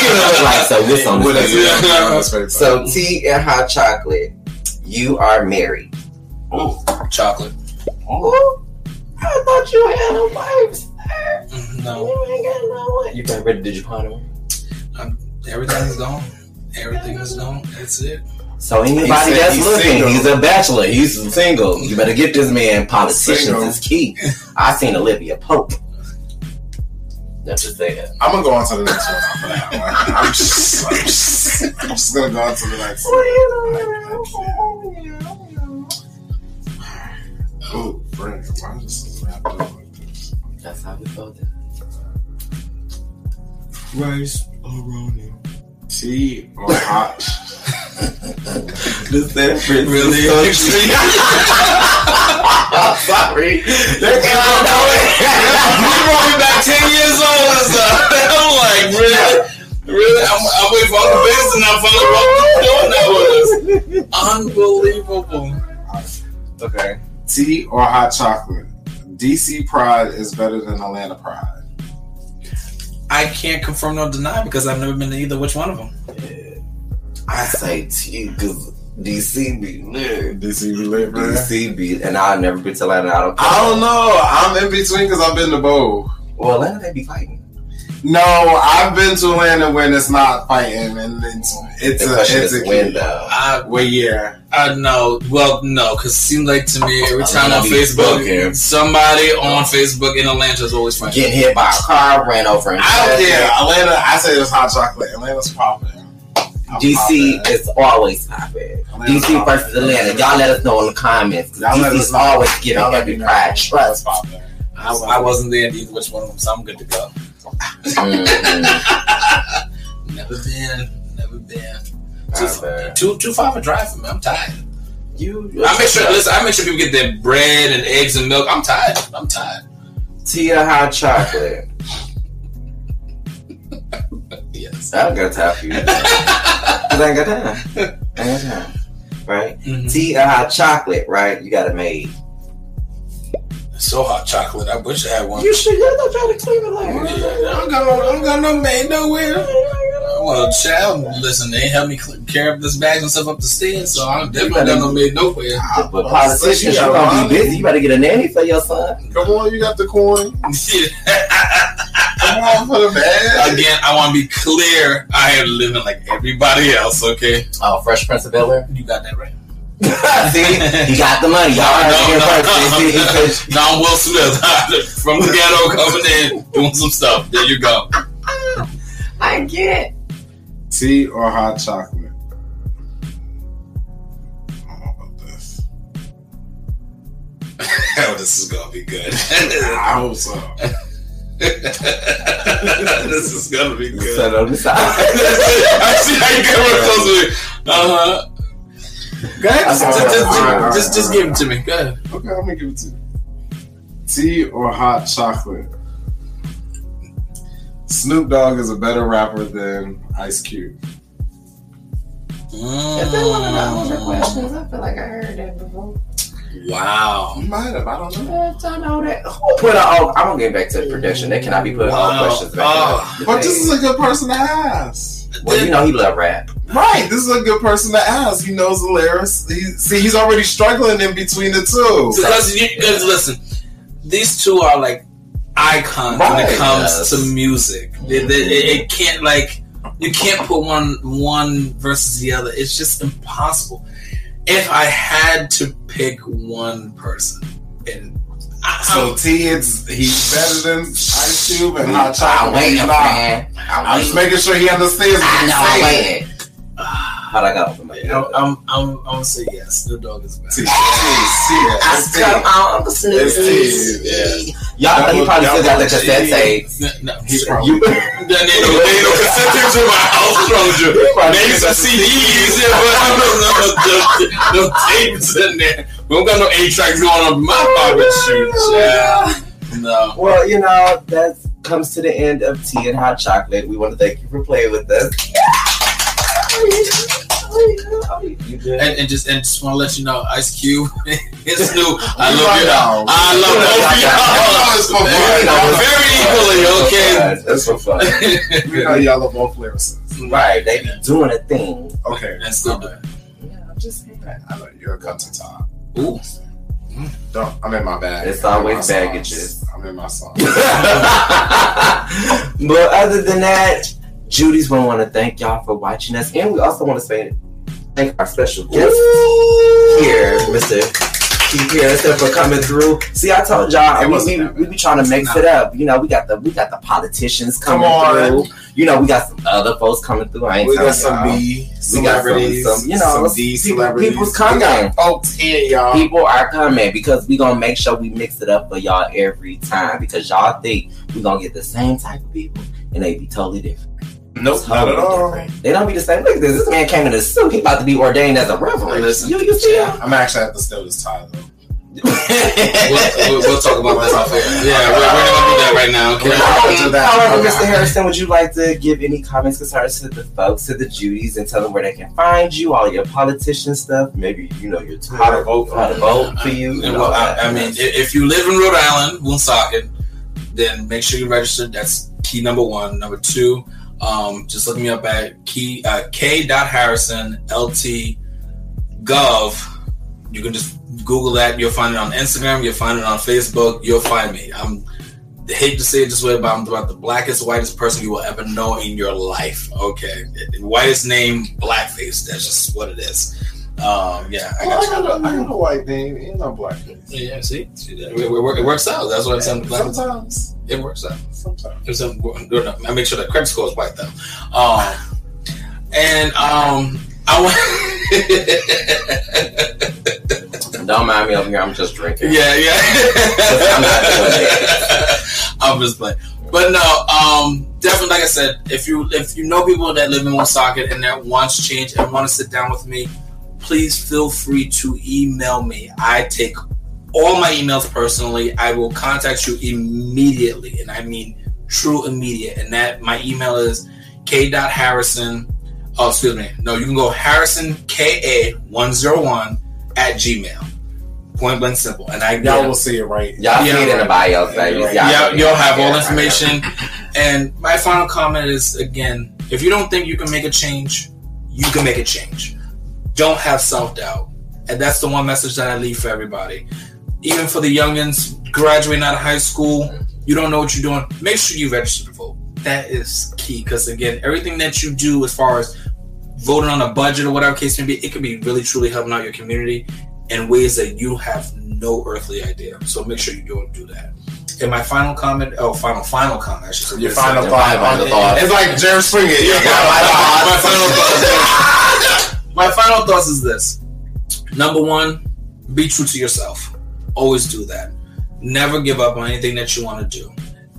A: look like so. What's on this?
B: is it? Yeah, that's very
A: So tea and hot chocolate. You are married.
B: Ooh.
C: chocolate.
A: Ooh, I thought you had a wife, sir.
C: Mm, No,
A: You ain't got no one. You been ready? Did you find one?
C: everything's gone. Everything is gone. That's it.
A: So anybody
B: said
A: that's
B: he's
A: looking,
B: single.
A: he's a bachelor. He's single. You better get this man. Politicians
B: Single.
A: is key. I seen Olivia Pope. Let's just say that.
B: I'm gonna go on to the next one after that one. I'm just, I'm just, I'm just gonna go on to the next one. Ooh, friend, why is this wrapped up like this?
A: That's how we felt it.
B: Rice or Tea or hot?
A: This difference
C: Really?
A: is so true. I'm sorry. They can't know it.
C: you brought me back ten years old and stuff. I'm like, really, really? I'm, I'm waiting for other business and I'm finally doing that with us. Unbelievable.
B: Okay. Tea or hot chocolate? DC Pride is better than Atlanta Pride.
C: I can't confirm nor deny because I've never been to either which one of them.
A: I say T because DC be lit.
B: DC be lit, man.
A: DC be, and I've never been to Atlanta. I don't.
B: I don't know. I'm in between because I've been to both.
A: Well, Atlanta they be fighting.
B: No, I've been to Atlanta when it's not fighting, and it's it's
A: The
B: a
A: question
B: it's
A: is
B: a
A: when though.
C: I,
B: What year?
C: Uh, I know. Well, no, because it seems like to me every time on Facebook,
A: bookings.
C: somebody on Facebook in Atlanta is always fighting.
A: Getting hit by a car, ran over. in
B: I don't
A: traffic.
B: care. Atlanta, I say it's hot chocolate. Atlanta's popping. I'm
A: DC
B: popping.
A: is always popping.
B: Atlanta's
A: DC
B: popping.
A: versus Atlanta. Y'all let us know in the comments.
B: Y'all let
A: DC
B: us
A: is
B: know.
A: always giving
B: Y'all let
A: every
B: me
A: pride trust.
C: I, I wasn't there in either which one of them, so I'm good to go.
A: Mhm. (laughs)
C: Never been, never been.
A: Not bad.
C: Too too far of a drive for me. I'm tired.
A: You,
C: I make sure. Listen, I make sure people get their bread and eggs and milk. I'm tired. I'm tired.
A: tea or hot chocolate. (laughs)
C: Yes.
A: I don't got time for you. (laughs) 'Cause I ain't got time. I ain't got time. Right?
C: Mhm.
A: Tea or hot chocolate, right? You got it made.
C: So hot chocolate. I wish I had one.
A: You should. You're not trying to clean it like
C: Yeah, I don't got no. I don't got no maid nowhere. Well, child, listen, they help me cl- carry up this bag and stuff up the stairs, so I'm definitely not gonna make no way.
A: But politicians, you're gonna be busy. You better get a nanny for your son.
B: Come on, you got the coin. (laughs) Come on for the bag.
C: Again, I want to be clear. I am living like everybody else. Okay,
A: Oh, Fresh Prince of Bel Air.
C: you got that right. (laughs)
A: See, he got the money. Y'all heard it here first. See, he said- (laughs)
C: no, I'm Will Smith (laughs) from the ghetto coming in doing some stuff. There you go.
A: I get it.
B: Tea or hot chocolate? I don't know about this.
C: Oh, this is gonna be good.
B: I hope so.
C: this is gonna be good.
A: Set on the side.
C: I see how you get real close to me. Uh huh. Go ahead. Just, just, just, just, just give it to me. Go ahead.
B: Okay, I'm gonna give it to you. Tea or hot chocolate? Snoop Dogg is a better rapper than Ice Cube.
A: Is that one of mm. the older questions? I feel like I heard that before.
C: Wow.
B: You might have, I don't know.
A: I know that. Put all, I'm gonna get back to the production. They cannot be putting all questions back.
C: Oh.
B: But this is a good person to ask.
A: well, you know he love rap.
B: Right, this is a good person to ask. He knows the lyrics. He, see, he's already struggling in between the two.
C: Because you, because listen, these two are like icons when it comes
A: yes.
C: to music. It, it, it- it can't like you can't put one one versus the other. It's just impossible. If I had to pick one person, and
B: So T, it's he's better than Ice Cube and Hot
A: I'm
B: Chocolate.
A: waiting,
B: He's not.
A: man.
B: I'm
A: I'm
B: just making sure he understands what
A: I know. I'm waiting. How'd I got from my
C: I'm, I'm, I'm, I'm gonna say yes. The dog is
B: T,
C: better.
B: T, T,
A: I
B: it's T.
A: come on the
B: It's
A: snooze. Y'all know he probably still got the cassette tapes.
C: No, no.
B: He
C: You,
B: probably
C: there ain't no, ain't no cassette tapes in my house, Troja. Maybe some CDs, yeah, but no, no, no, no, no tapes in there. We don't got no eight tracks going on my pocket. Oh, Shoot, yeah. No.
A: Well, you know, that comes to the end of tea and hot chocolate. We want to thank you for playing with us. You good?
C: And, and just and just want to let you know, Ice Cube (laughs) it's (laughs) new. I love
B: right
C: you.
B: now.
C: I love both of y'all.
B: It's for fun.
C: Very equally, okay.
B: We know y'all are both lyricists.
A: Right, they be doing a thing.
B: Okay.
C: that's still do.
A: Yeah, I'm just saying.
B: I know you're a cut to top.
C: Ooh.
B: Don't. I'm in my bag.
A: It's
B: I'm in
A: always baggages.
B: I'm in my song. (laughs)
A: but other than that, Judy's gonna want to thank y'all for watching us, and we also want to say thank our special guest here, Mr. Keith for coming through. See, I told y'all we, we, we be trying to mix it up. You know, we got the we got the politicians
B: Come
A: coming
B: on.
A: through. You know, we got some other folks coming through. I ain't
B: We got some
A: y'all.
B: B
A: We got some- some, you know,
B: some D
A: people-
B: celebrities.
A: people's coming.
B: We got folks here, y'all.
A: People are coming because we gonna make sure we mix it up for y'all every time because y'all think we gonna get the same type of people and they be totally different.
B: Nope, not at all.
A: different. They don't be the same. Look at this. This man came in a suit. He about to be ordained as a reverend.
C: Listen.
A: you, you see him?
B: I'm actually at the steal this tie though.
C: We'll, we'll, we'll talk about that off (laughs) air. Yeah, we're, we're not gonna do that right now. Okay.
B: After that,
A: However,
B: okay.
A: Mr. Harrison, would you like to give any comments, concerns to the folks, to the Judies, and tell them where they can find you, all your politician stuff, maybe you know your Twitter,
B: How to vote for
A: how to vote for you.
C: And
A: and
C: well, I. I mean, if you live in Rhode Island, Woonsocket, then make sure you register. That's key number one. Number two, um, just look me up at key uh, k dot harrison lt gov. You can just Google that. You'll find it on Instagram. You'll find it on Facebook. You'll find me. I'm I hate to say it this way, but I'm about the blackest, whitest person you will ever know in your life. Okay, the whitest name, blackface. That's just what it is. Um, yeah, I
B: I
C: got
B: got,
C: you.
B: a, I got a white name and a black name.
C: Yeah, see, See that? It, it, it works out. That's what I'm saying.
B: Sometimes,
C: It works out.
B: sometimes.
C: Good enough. I make sure the credit score is white though. Um, and um, I want. (laughs)
A: Don't mind me over here. I'm just drinking.
C: yeah, yeah. (laughs)
A: I'm not doing
C: I'm just playing. But no, um, definitely, like I said, if you if you know people that live in Woonsocket and that wants change and want to sit down with me, please feel free to email me. I take all my emails personally. I will contact you immediately, and I mean true immediate. And that my email is k.harrison. Oh, excuse me. No, you can go Harrison K A one zero one at Gmail. Point blank simple. And I
B: Y'all will see it right.
A: Y'all
C: Yeah,
A: see it in the bio.
B: right.
A: You-
B: Yeah,
C: yeah,
A: y'all-
C: you'll have all
A: yeah,
C: information. And my final comment is again, If you don't think you can make a change, you can make a change. Don't have self doubt. And that's the one message that I leave for everybody. Even for the youngins graduating out of high school, you don't know what you're doing, make sure you register to vote. That is key because, again, everything that you do as far as voting on a budget or whatever case may be, it can be really truly helping out your community in ways that you have no earthly idea. So make sure you go and do that. And my final comment, oh, final, final comment, I should say.
B: Your final
A: Your
B: thought.
A: final thought.
B: It's like Jerry Springer. You
C: my, (laughs)
B: got
C: my final thoughts. (laughs) my final thoughts is this: number one, be true to yourself. Always do that. Never give up on anything that you want to do.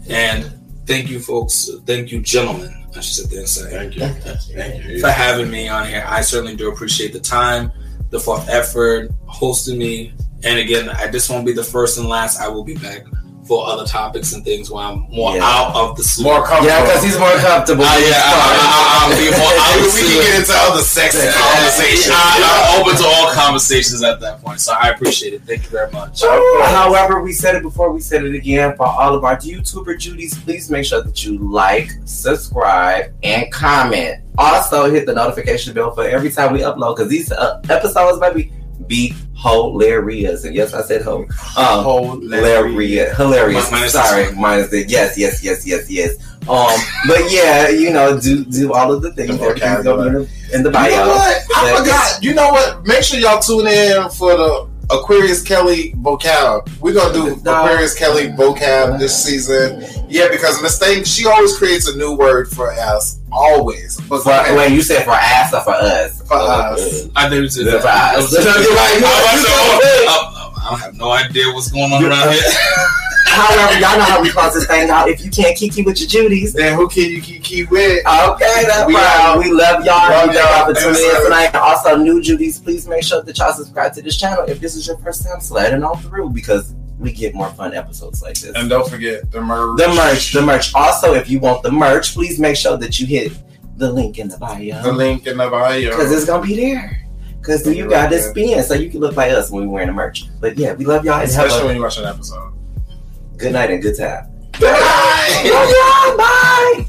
C: And thank you, folks. Thank you, gentlemen. I should sit there and say
B: Thank you. (laughs) Thank you.
C: for having me on here. I certainly do appreciate the time, the forth effort, hosting me. And again, I just won't be the first and last. I will be back for other topics and things where I'm more
A: Yeah.
C: out of the sleep.
B: More comfortable.
A: Yeah, because he's more comfortable.
C: Uh, yeah, I, I, I, I'll be more out of the
B: we can get into other sexy conversations.
C: I, I'm open to all conversations at that point, so I appreciate it. Thank you very much.
A: However, we said it before, we said it again for all of our YouTuber Judies. Please make sure that you like, subscribe, and comment. Also, hit the notification bell for every time we upload because these uh, episodes, baby, be hilarious. And yes, I said ho. Um, hilarious, hilarious.
C: Mi- minus
A: Sorry, minus the yes, yes, yes, yes, yes. Um, but yeah, you know, do do all of the things. Gonna in the, in the bio.
B: You know what? I forgot. You know what? Make sure y'all tune in for the Aquarius Kelly vocab. We're gonna do Aquarius Kelly vocab this season. Yeah, because mistake she always creates a new word for us. Always. But
A: For, wait, you said for us or for us?
B: For oh, us.
C: I think it's
A: Yeah,
C: I
A: right.
C: was-
A: You're right. (laughs)
C: I was-
A: You're (laughs)
C: I- I have no idea what's going on around here. (laughs)
A: However, y'all know how we close this thing out. If you can't kiki with your Judies,
B: then who can you keep, keep with?
A: okay, that's
B: We
A: right. We love y'all.
B: Love
A: we y'all for tuning in tonight. And also, new Judies, please make sure that y'all subscribe to this channel if this is your first time sliding on through because we get more fun episodes like this.
B: And don't forget the merch.
A: the merch, the merch. Also, if you want the merch, please make sure that you hit the link in the bio.
B: The link in the bio.
A: Because it's gonna be there. Because you got this spin, so you can look like us when we're wearing the merch. But yeah, we love y'all
B: Especially when you watch an episode.
A: Good night and good time.
B: Bye.
A: Bye. Bye.